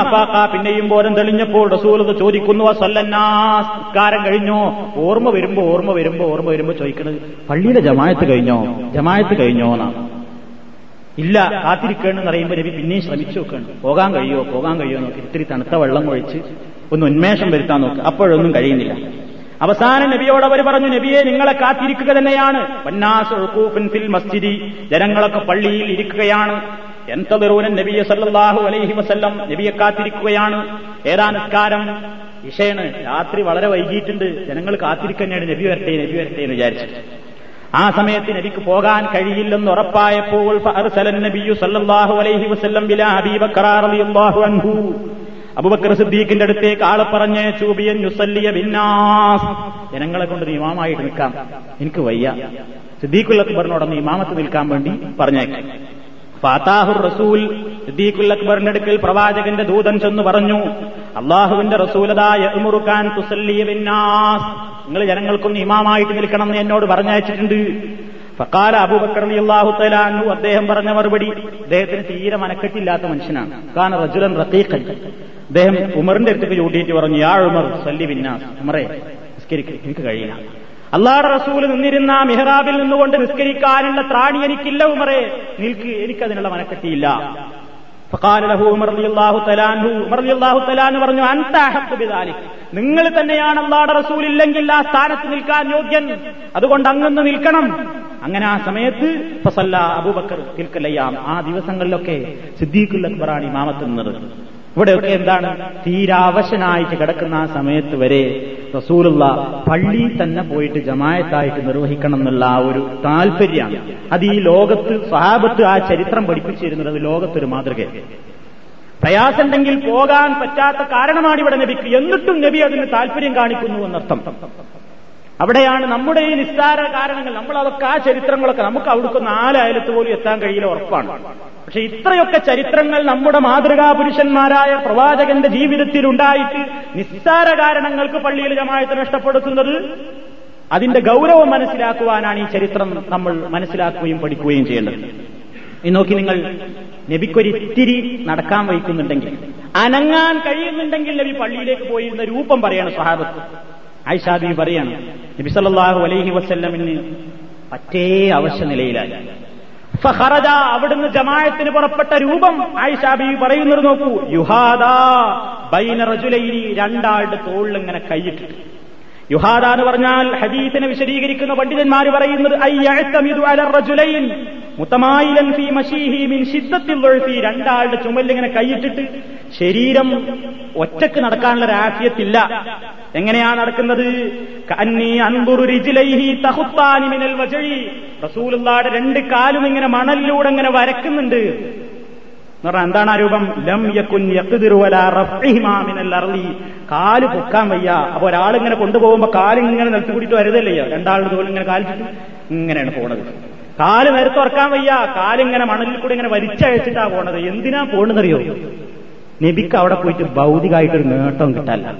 B: പിന്നെയും ബോധം തെളിഞ്ഞപ്പോൾ റസൂലത് ചോദിക്കുന്നു സല്ലന്നാസ്കാരം കഴിഞ്ഞോ? ഓർമ്മ വരുമ്പോ ഓർമ്മ വരുമ്പോ ഓർമ്മ വരുമ്പോ ചോദിക്കുന്നത് പള്ളിയിലെ ജമായത്ത് കഴിഞ്ഞോ? ജമായത്ത് കഴിഞ്ഞോ എന്നാണ് ഇല്ല കാത്തിരിക്കണമെന്ന് പറയുമ്പോൾ രവി പിന്നെയും ശ്രമിച്ചു നോക്കണം പോകാൻ കഴിയോ പോകാൻ കഴിയോ നോക്കി. ഇത്തിരി തണുത്ത വെള്ളം ഒഴിച്ച് ഒന്ന് ഉന്മേഷം വരുത്താൻ നോക്കുക. അപ്പോഴൊന്നും കഴിയുന്നില്ല. അവസാനം നബിയോട് അവർ പറഞ്ഞു നബിയെ നിങ്ങളെ കാത്തിരിക്കുക തന്നെയാണ്. ഫിൽ മസ്ജിദി. ജനങ്ങളൊക്കെ പള്ളിയിൽ ഇരിക്കുകയാണ്. എന്തതിറൂനൻ നബിയെ സല്ലാഹു അലൈഹി വസല്ലം നബിയെ കാത്തിരിക്കുകയാണ്. ഏതാ നിസ്കാരം? ഇഷയാണ് രാത്രി വളരെ വൈകിയിട്ടുണ്ട് ജനങ്ങൾ കാത്തിരിക്കന്നെയാണ് നബി വരട്ടെ നബി വരട്ടെ എന്ന് വിചാരിച്ചു ആ സമയത്ത് നബിക്ക് പോകാൻ കഴിയില്ലെന്ന് ഉറപ്പായപ്പോൾ നബിയു സല്ലല്ലാഹു അലൈഹി വസല്ലം ബില ഹബീബക്കർ റളിയല്ലാഹു അൻഹു. അബുബക്കർ സിദ്ദീഖിന്റെ അടുത്തേക്ക് ആളെ പറഞ്ഞ് ചൂബിയൻ ബിന്നാസ്. ജനങ്ങളെ കൊണ്ട് നിയമമായിട്ട് നിൽക്കാം. എനിക്ക് വയ്യ. സിദ്ദീഖുൽ അക്ബറിനോടൊന്ന് ഇമാമത്ത് നിൽക്കാൻ വേണ്ടി പറഞ്ഞേക്കാം ഫാത്താഹുർ റസൂൽ സിദ്ദീഖുൽ അക്ബറിന്റെ അടുക്കൽ പ്രവാചകന്റെ ദൂതൻ ചെന്ന് പറഞ്ഞു അള്ളാഹുവിന്റെ റസൂലതായ ഉമുറുക്കാൻ നിങ്ങൾ ജനങ്ങൾക്കൊന്ന് ഇമാമായിട്ട് നിൽക്കണം എന്ന് എന്നോട് പറഞ്ഞയച്ചിട്ടുണ്ട്. ഫക്കാല അബൂബക്കർ അള്ളാഹു തലാനു അദ്ദേഹം പറഞ്ഞ മറുപടി അദ്ദേഹത്തിന് തീരെ മനക്കെട്ടില്ലാത്ത മനുഷ്യനാണ്. കാന റജുലൻ റത്തീഖൻ അദ്ദേഹം ഉമറിന്റെ അടുത്തേക്ക് ചൂണ്ടിയിട്ട് പറഞ്ഞു യാ ഉമർ സല്ലി വിന്നാസ് ഉമറെ നിസ്കരിക്കും എനിക്ക് കഴിയില്ല. അള്ളാഹുടെ റസൂൽ നിന്നിരുന്ന മിഹ്റാബിൽ നിന്നുകൊണ്ട് നിസ്കരിക്കാനുള്ള ത്രാണി എനിക്കില്ല ഉമറേ. നിൽക്ക്. എനിക്കതിനുള്ള മനക്കെട്ടിയില്ല. പറഞ്ഞു നിങ്ങൾ തന്നെയാണ് അള്ളാടെ റസൂൽ ഇല്ലെങ്കിൽ ആ സ്ഥാനത്ത് നിൽക്കാൻ യോഗ്യൻ. അതുകൊണ്ട് അങ്ങൊന്ന് നിൽക്കണം. അങ്ങനെ ആ സമയത്ത് ഫസല്ല അബൂബക്കർ തിൽക്കല്ലയ്യാം ആ ദിവസങ്ങളിലൊക്കെ സിദ്ദീഖുൽ അക്ബറാണ് ഇമാമത്ത് നിന്നത്. ഇവിടെയൊക്കെ എന്താണ്? തീരാവശനായിട്ട് കിടക്കുന്ന ആ സമയത്ത് വരെ റസൂലുള്ള പള്ളി തന്നെ പോയിട്ട് ജമായത്തായിട്ട് നിർവഹിക്കണം എന്നുള്ള ആ ഒരു താല്പര്യമാണ്. അത് ഈ ലോകത്ത് സ്വഹാബത്ത് ആ ചരിത്രം പഠിപ്പിച്ചിരുന്നത് ലോകത്തൊരു മാതൃകയാണ് പ്രയാസമുണ്ടെങ്കിൽ പോകാൻ പറ്റാത്ത കാരണമാണ് ഇവിടെ നബിക്ക്. എന്നിട്ടും നബി അതിന് താല്പര്യം കാണിക്കുന്നു എന്നർത്ഥം. അവിടെയാണ് നമ്മുടെ ഈ നിസ്സാര കാരണങ്ങൾ. നമ്മൾ അതൊക്കെ ആ ചരിത്രങ്ങളൊക്കെ നമുക്ക് അവിടുത്തെ നാലായാലത്ത് പോലും എത്താൻ കഴിയില്ല ഉറപ്പാണ്. പക്ഷെ ഇത്രയൊക്കെ ചരിത്രങ്ങൾ നമ്മുടെ മാതൃകാ പുരുഷന്മാരായ പ്രവാചകന്റെ ജീവിതത്തിൽ ഉണ്ടായിട്ട് നിസ്സാര കാരണങ്ങൾക്ക് പള്ളിയിൽ ജമായത്ത് നഷ്ടപ്പെടുത്തുന്നത് അതിന്റെ ഗൗരവം മനസ്സിലാക്കുവാനാണ് ഈ ചരിത്രം നമ്മൾ മനസ്സിലാക്കുകയും പഠിക്കുകയും ചെയ്യേണ്ടത്. ഈ നോക്കി നിങ്ങൾ നബിക്കൊരിത്തിരി നടക്കാൻ വഹിക്കുന്നുണ്ടെങ്കിൽ അനങ്ങാൻ കഴിയുന്നുണ്ടെങ്കിൽ നബി പള്ളിയിലേക്ക് പോയിരുന്ന രൂപം പറയണം സ്വഹാബത്ത് ആയിഷാബി പറയാണ് നബിസല്ലാഹു അലൈഹി വസ്ല്ലമിന് പറ്റേ അവശ്യ നിലയിലായി ഫഹറജ അവിടുന്ന് ജമായത്തിന് പുറപ്പെട്ട രൂപം ആയിഷാബി പറയുന്നത് നോക്കൂ. യുഹാദ ബൈന രണ്ടാളുടെ തോളിൽ ഇങ്ങനെ കൈയിട്ടിട്ട്. യുഹാദ എന്ന് പറഞ്ഞാൽ ഹദീസിനെ വിശദീകരിക്കുന്ന പണ്ഡിതന്മാർ പറയുന്നത് രണ്ടാളുടെ ചുമല്ലിങ്ങനെ കൈയിട്ടിട്ട് ശരീരം ഒറ്റയ്ക്ക് നടക്കാനുള്ള രാഷ്ട്രീയത്തില്ല എങ്ങനെയാണ് നടക്കുന്നത്? റസൂലുള്ളാടെ രണ്ട് കാലും ഇങ്ങനെ മണലിലൂടെ ഇങ്ങനെ വരക്കുന്നുണ്ട്. എന്ന് പറഞ്ഞാൽ എന്താണ് ആ രൂപം? ലം യക്കുൻ യക്കുതിരുവലി കാൽ പൊക്കാൻ വയ്യ. അപ്പൊ ഒരാളിങ്ങനെ കൊണ്ടുപോകുമ്പോ കാലിങ്ങനെ നിർത്തി കൂടിയിട്ട് വരുതല്ലയോ രണ്ടാളുടെ തോലും ഇങ്ങനെ കാലിച്ചിട്ട് ഇങ്ങനെയാണ് പോണത്. കാൽ നേരത്തെ ഉറക്കാൻ വയ്യ. കാലിങ്ങനെ മണലിൽ കൂടി ഇങ്ങനെ വലിച്ചയച്ചിട്ടാ പോണത്. എന്തിനാ പോണെന്നറിയോ നബിക്ക് അവിടെ പോയിട്ട് ഭൗതികമായിട്ടൊരു നേട്ടം കിട്ടല്ല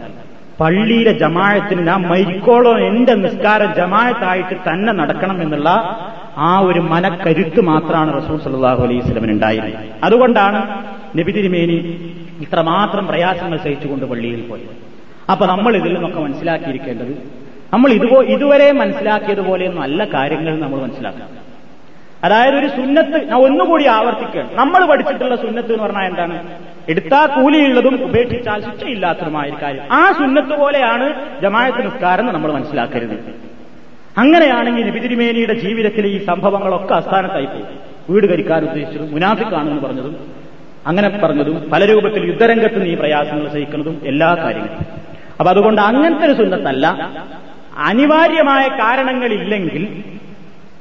B: പള്ളിയിലെ ജമായത്തിന് ഞാൻ മരിക്കോളോ എന്റെ നിസ്കാരം ജമായത്തായിട്ട് തന്നെ നടക്കണം എന്നുള്ള ആ ഒരു മനക്കരുത്ത് മാത്രമാണ് റസൂൽ സല്ലാഹു അലൈഹി സ്വലമിന് ഉണ്ടായിരുന്നത് അതുകൊണ്ടാണ് നബി തിരുമേനി ഇത്രമാത്രം പ്രയാസങ്ങൾ സഹിച്ചുകൊണ്ട് പള്ളിയിൽ പോയത്. അപ്പൊ നമ്മൾ ഇതിൽ നിന്നൊക്കെ മനസ്സിലാക്കിയിരിക്കേണ്ടത് നമ്മൾ ഇതുപോ ഇതുവരെ മനസ്സിലാക്കിയതുപോലെയൊന്നും അല്ല കാര്യങ്ങൾ നമ്മൾ മനസ്സിലാക്കണം. അതായത് ഒരു സുന്നത്ത് ഞാൻ ഒന്നുകൂടി ആവർത്തിക്കുകയാണ് നമ്മൾ പഠിച്ചിട്ടുള്ള സുന്നത്ത് എന്ന് പറഞ്ഞാൽ എന്താണ്? എടുത്താൽ കൂലിയുള്ളതും ഉപേക്ഷിച്ചാൽ ശിക്ഷയില്ലാത്തതുമായ ഒരു കാര്യം. ആ സുന്നത്ത് പോലെയാണ് ജമായത്ത് നിസ്കാരം നമ്മൾ മനസ്സിലാക്കരുത്. അങ്ങനെയാണെങ്കിൽ നബിതിരിമേനിയുടെ ജീവിതത്തിലെ ഈ സംഭവങ്ങളൊക്കെ അസ്ഥാനത്തായി പോകും വീട് കരിക്കാൻ ഉദ്ദേശിച്ചതും മുനാഫിക്കാണെന്ന് പറഞ്ഞതും അങ്ങനെ പറഞ്ഞതും പല രൂപത്തിൽ യുദ്ധരംഗത്ത് നീ പ്രയാസങ്ങൾ സഹിക്കുന്നതും എല്ലാ കാര്യങ്ങളും. അപ്പൊ അതുകൊണ്ട് അങ്ങനത്തെ ഒരു സുന്നത്തല്ല. അനിവാര്യമായ കാരണങ്ങളില്ലെങ്കിൽ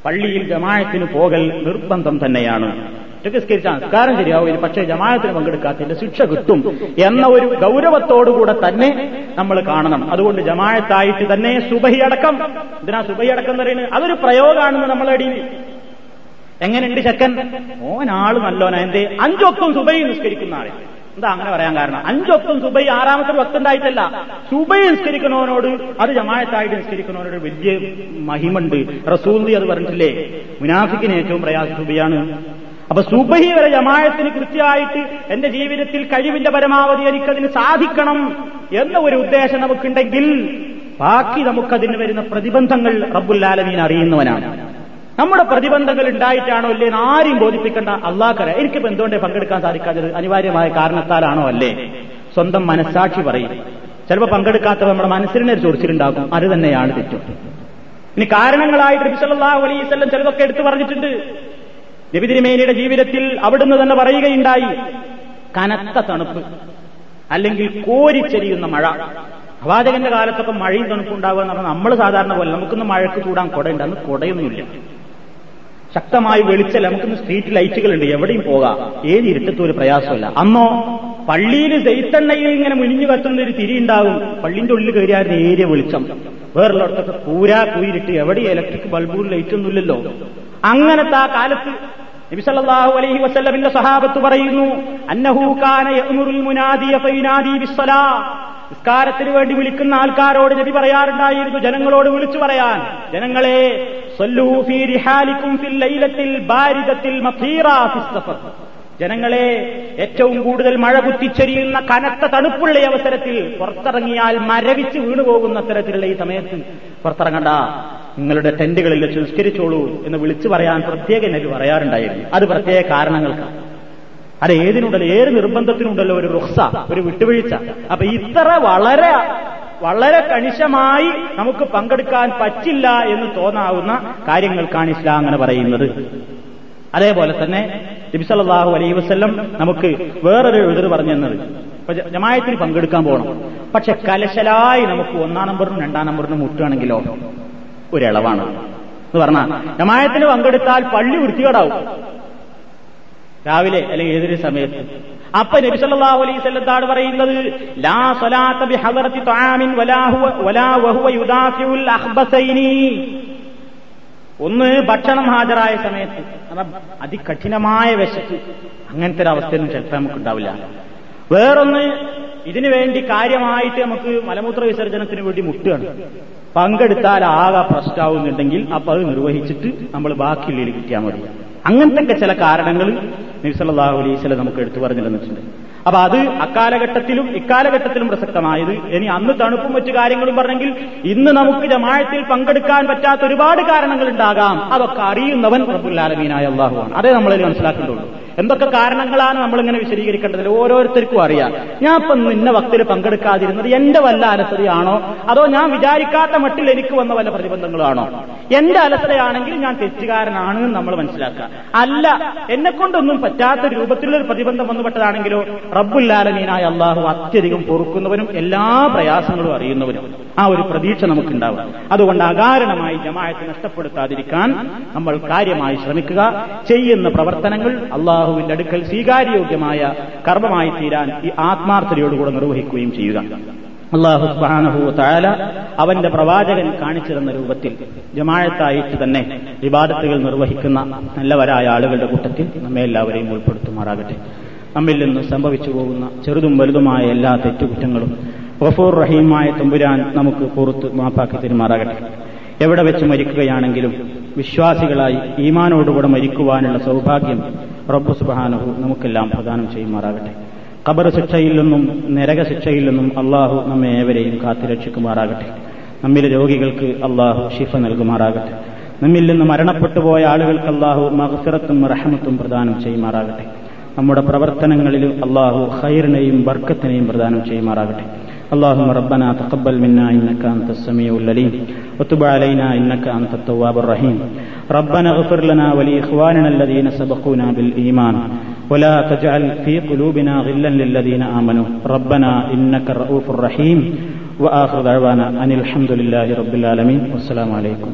B: പള്ളിയിൽ ജമായത്തിന് പോകൽ നിർബന്ധം തന്നെയാണ്. ഒറ്റയ്ക്ക് സംസ്കാരം ശരിയാവില്ല പക്ഷേ ജമായത്തിന് പങ്കെടുക്കാത്തതിന്റെ ശിക്ഷ കിട്ടും എന്ന ഒരു ഗൗരവത്തോടുകൂടെ തന്നെ നമ്മൾ കാണണം. അതുകൊണ്ട് ജമായത്തായിട്ട് തന്നെ സുബഹി അടക്കം. ഇതിനാ സുബഹി അടക്കം എന്ന് പറയുന്നത്? അതൊരു പ്രയോഗമാണെന്ന് നമ്മളടി എങ്ങനെയുണ്ട് ചെക്കൻ? ഓനാൾ നല്ലോനാ. എന്തേ? അഞ്ചൊത്തും സുബൈ നിസ്കരിക്കുന്ന ആളെ. എന്താ അങ്ങനെ പറയാൻ കാരണം? അഞ്ചൊത്തും സുബൈ ആറാമത്തെ വക്തുണ്ടായിട്ടല്ല സുബൈ നിസ്കരിക്കുന്നവനോട് അത് ജമായത്തായിട്ട് നിസ്കരിക്കുന്നവനോട് വലിയ മഹിമുണ്ട് റസൂന്തി അത് പറഞ്ഞിട്ടില്ലേ? മുനാഫിക്കിന് ഏറ്റവും പ്രയാസ സുബൈയാണ് അപ്പൊ സുബഹി വരെ ജമായത്തിന് കൃത്യമായിട്ട് എന്റെ ജീവിതത്തിൽ കഴിവിന്റെ പരമാവധി എനിക്കതിന് സാധിക്കണം എന്ന ഒരു ഉദ്ദേശം നമുക്കുണ്ടെങ്കിൽ ബാക്കി നമുക്കതിന് വരുന്ന പ്രതിബന്ധങ്ങൾ റബ്ബുല്ലാലമീൻ അറിയുന്നവനാണ്. നമ്മുടെ പ്രതിബന്ധങ്ങൾ ഉണ്ടായിട്ടാണോ അല്ലേ എന്ന് ആരെയും ബോധിപ്പിക്കേണ്ട. അള്ളാഹ്ക്കര എനിക്കിപ്പോ എന്തുകൊണ്ടേ പങ്കെടുക്കാൻ സാധിക്കാത്തത്? അനിവാര്യമായ കാരണത്താലാണോ അല്ലേ? സ്വന്തം മനസ്സാക്ഷി പറയും. ചിലപ്പോൾ പങ്കെടുക്കാത്തവർ നമ്മുടെ മനസ്സിനെ ചോദിച്ചിട്ടുണ്ടാകും. അത് തന്നെയാണ് തെറ്റും. ഇനി കാരണങ്ങളായിട്ട് നബിസല്ലാഹു അലൈവല്ലം ചിലതൊക്കെ എടുത്തു പറഞ്ഞിട്ടുണ്ട്. നബിതിരിമേനിയുടെ ജീവിതത്തിൽ അവിടുന്ന് തന്നെ പറയുകയുണ്ടായി കനത്ത തണുപ്പ് അല്ലെങ്കിൽ കോരിച്ചെരിയുന്ന മഴ. പ്രവാചകന്റെ കാലത്തൊക്കെ മഴയും തണുപ്പുണ്ടാവുക എന്ന് പറഞ്ഞാൽ നമ്മൾ സാധാരണ പോലെ നമുക്കൊന്ന് മഴക്ക് കൂടാൻ കുടയുണ്ട്. അന്ന് കുടയൊന്നുമില്ല. ശക്തമായി വെളിച്ചല്ല നമുക്കിന്ന് സ്ട്രീറ്റ് ലൈറ്റുകളുണ്ട് എവിടെയും പോകാം. ഏത് ഇരുട്ടത്തും ഒരു പ്രയാസമല്ല അന്നോ പള്ളിയിൽ ദൈത്തണ്ണയിൽ ഇങ്ങനെ മുനിഞ്ഞു കത്തുന്ന ഒരു തിരി ഉണ്ടാവും. പള്ളിന്റെ ഉള്ളിൽ കയറിയായിരുന്നു ഏരിയ വെളിച്ചം. വേറുള്ളിടത്തൊക്കെ പൂരാ കുയിരിട്ട് എവിടെ ഇലക്ട്രിക് ബൾബും ലൈറ്റൊന്നുമില്ലല്ലോ അങ്ങനത്തെ ആ കാലത്ത് നബിസല്ലാഹു അലൈഹി വസല്ലമിന്റെ സഹാബത്ത് പറയുന്നു നിസ്കാരത്തിന് വേണ്ടി വിളിക്കുന്ന ആൾക്കാരോട് നബി പറയാറുണ്ടായിരുന്നു ജനങ്ങളോട് വിളിച്ചു പറയാൻ. ജനങ്ങളെ ജനങ്ങളെ ഏറ്റവും കൂടുതൽ മഴ കുത്തിച്ചെരിയുന്ന കനത്ത തണുപ്പുള്ള അവസരത്തിൽ പുറത്തിറങ്ങിയാൽ മരവിച്ച് വീണുപോകുന്ന തരത്തിലുള്ള ഈ സമയത്ത് പുറത്തിറങ്ങണ്ട. നിങ്ങളുടെ ടെന്റുകളിൽ വെച്ച് നിസ്കരിച്ചോളൂ എന്ന് വിളിച്ചു പറയാൻ പ്രത്യേക നബി പറയാറുണ്ടായിരുന്നു. അത് പ്രത്യേക കാരണങ്ങൾക്കാണ്. അത് ഏതിനുണ്ടല്ലോ? ഏത് നിർബന്ധത്തിനുണ്ടല്ലോ? ഒരു റുക്സ ഒരു വിട്ടുവീഴ്ച. അപ്പൊ ഇത്ര വളരെ വളരെ കണിശമായി നമുക്ക് പങ്കെടുക്കാൻ പറ്റില്ല എന്ന് തോന്നാവുന്ന കാര്യങ്ങൾക്കാണ് ഇസ്ലാം അങ്ങനെ പറയുന്നത്. അതേപോലെ തന്നെ നബിസല്ലാഹു അലൈ വസ്ല്ലം നമുക്ക് വേറൊരു എഴുതർ പറഞ്ഞു തന്നത്. ജമായത്തിന് പങ്കെടുക്കാൻ പോകണം പക്ഷെ കലശലായി നമുക്ക് ഒന്നാം നമ്പറിനും രണ്ടാം നമ്പറിനും മുട്ടുകയാണെങ്കിലോ? ഒരിളവാണ്. എന്ന് പറഞ്ഞാൽ ജമായത്തിന് പങ്കെടുത്താൽ പള്ളി വൃത്തികേടാവും. രാവിലെ അല്ലെങ്കിൽ ഏതൊരു സമയത്ത്. അപ്പൊ നബി സല്ലല്ലാഹു അലൈഹി വസല്ലത്താണ് പറയുന്നത്? ലാ സലാത്ത ബി ഹദറത്തി തആമിൻ വലാ ഹുവ വലാ വഹുവ യുദാഫിഉൽ ഒന്ന് ഭക്ഷണം ഹാജരായ സമയത്ത്. അതികഠിനമായ വിശപ്പ്. അങ്ങനത്തെ ഒരു അവസ്ഥയൊന്നും ചിലപ്പോൾ നമുക്ക് ഉണ്ടാവില്ല വേറൊന്ന് ഇതിനു വേണ്ടി കാര്യമായിട്ട് നമുക്ക് മലമൂത്ര വിസർജനത്തിന് വേണ്ടി മുട്ടുകയാണ്. പങ്കെടുത്താൽ ആകെ പ്രശ്നമാവുന്നുണ്ടെങ്കിൽ അപ്പൊ അത് നിർവഹിച്ചിട്ട് നമ്മൾ ബാക്കിയുള്ളിൽ കിട്ടിയാൽ മതി. അങ്ങനത്തെ ചില കാരണങ്ങൾ നിസലാഹു അലൈസ് നമുക്ക് എടുത്തു പറഞ്ഞു തന്നിട്ടുണ്ട് അപ്പൊ അത് അക്കാലഘട്ടത്തിലും ഇക്കാലഘട്ടത്തിലും പ്രസക്തമായത് ഇനി അന്ന് തണുപ്പും മറ്റു കാര്യങ്ങളും പറഞ്ഞെങ്കിൽ ഇന്ന് നമുക്ക് ജമാഴത്തിൽ പങ്കെടുക്കാൻ പറ്റാത്ത ഒരുപാട് കാരണങ്ങൾ ഉണ്ടാകാം അതൊക്കെ അറിയുന്നവൻ പ്രബുല്ലാലമീനായ അള്ളാഹുവാണ് അതേ നമ്മളിൽ മനസ്സിലാക്കേണ്ടുള്ളൂ എന്തൊക്കെ കാരണങ്ങളാണ് നമ്മൾ ഇങ്ങനെ വിശദീകരിക്കേണ്ടത് ഓരോരുത്തർക്കും അറിയാം. ഞാൻ ഇപ്പം നിന്നെ വക്തിൽ പങ്കെടുക്കാതിരുന്നത് എന്റെ വല്ല അലസതയാണോ? അതോ ഞാൻ വിചാരിക്കാത്ത മട്ടിൽ എനിക്ക് വന്ന വല്ല പ്രതിബന്ധങ്ങളാണോ? എന്റെ അലസതയാണെങ്കിൽ ഞാൻ തെറ്റുകാരനാണ് എന്ന് നമ്മൾ മനസ്സിലാക്കുക. അല്ല എന്നെ കൊണ്ടൊന്നും പറ്റാത്ത രൂപത്തിലുള്ള ഒരു പ്രതിബന്ധം വന്നുപെട്ടതാണെങ്കിലോ റബ്ബുല്ലാലമീനായ അള്ളാഹു അത്യധികം പൊറുക്കുന്നവനും എല്ലാ പ്രയാസങ്ങളും അറിയുന്നവനും ആ ഒരു പ്രതീക്ഷ നമുക്കുണ്ടാവും അതുകൊണ്ട് അകാരണമായി ജമായത്ത് നഷ്ടപ്പെടുത്താതിരിക്കാൻ നമ്മൾ കാര്യമായി ശ്രമിക്കുക. ചെയ്യുന്ന പ്രവർത്തനങ്ങൾ അള്ളാഹുവിന്റെ അടുക്കൽ സ്വീകാര്യോഗ്യമായ കർമ്മമായി തീരാൻ ഈ ആത്മാർത്ഥതയോടുകൂടെ നിർവഹിക്കുകയും ചെയ്യുക. അള്ളാഹു സുബാനഹു താല അവന്റെ പ്രവാചകൻ കാണിച്ചു തന്ന രൂപത്തിൽ ജമാഴത്തായിട്ട് തന്നെ വിവാദത്തുകൾ നിർവഹിക്കുന്ന നല്ലവരായ ആളുകളുടെ കൂട്ടത്തിൽ നമ്മെ എല്ലാവരെയും ഉൾപ്പെടുത്തുമാറാകട്ടെ. നമ്മിൽ നിന്ന് സംഭവിച്ചു പോകുന്ന ചെറുതും വലുതുമായ എല്ലാ തെറ്റുകുറ്റങ്ങളും ഗഫൂർ റഹീമായ തുമ്പുരാൻ നമുക്ക് പുറത്ത് മാപ്പാക്കി തെരുമാറാകട്ടെ. എവിടെ വെച്ച് മരിക്കുകയാണെങ്കിലും വിശ്വാസികളായി ഈമാനോടുകൂടെ മരിക്കുവാനുള്ള സൗഭാഗ്യം റബ്ബു സുബാനഹു നമുക്കെല്ലാം പ്രദാനം ചെയ്യുമാറാകട്ടെ. ഖബർ ശിക്ഷയിൽ നിന്നും നരക ശിക്ഷയിൽ നിന്നും അള്ളാഹു നമ്മെ ഏവരെയും കാത്തുരക്ഷിക്കുമാറാകട്ടെ നമ്മിലെ രോഗികൾക്ക് അള്ളാഹു ഷിഫ നൽകുമാറാകട്ടെ. നമ്മിൽ നിന്ന് മരണപ്പെട്ടു പോയ ആളുകൾക്ക് അള്ളാഹു മഹസിറത്തും റഹമത്തും പ്രദാനം ചെയ്യുമാറാകട്ടെ. നമ്മുടെ പ്രവർത്തനങ്ങളിൽ അള്ളാഹു ഖൈറിനെയും ബർക്കത്തിനെയും പ്രദാനം ചെയ്യുമാറാകട്ടെ. اللهم ربنا تقبل منا إنك أنت السميع العليم وتب علينا إنك أنت التواب الرحيم ربنا اغفر لنا ولإخواننا الذين سبقونا بالإيمان ولا تجعل في قلوبنا غلا للذين آمنوا ربنا إنك الرؤوف الرحيم وآخر دعوانا أن الحمد لله رب العالمين والسلام عليكم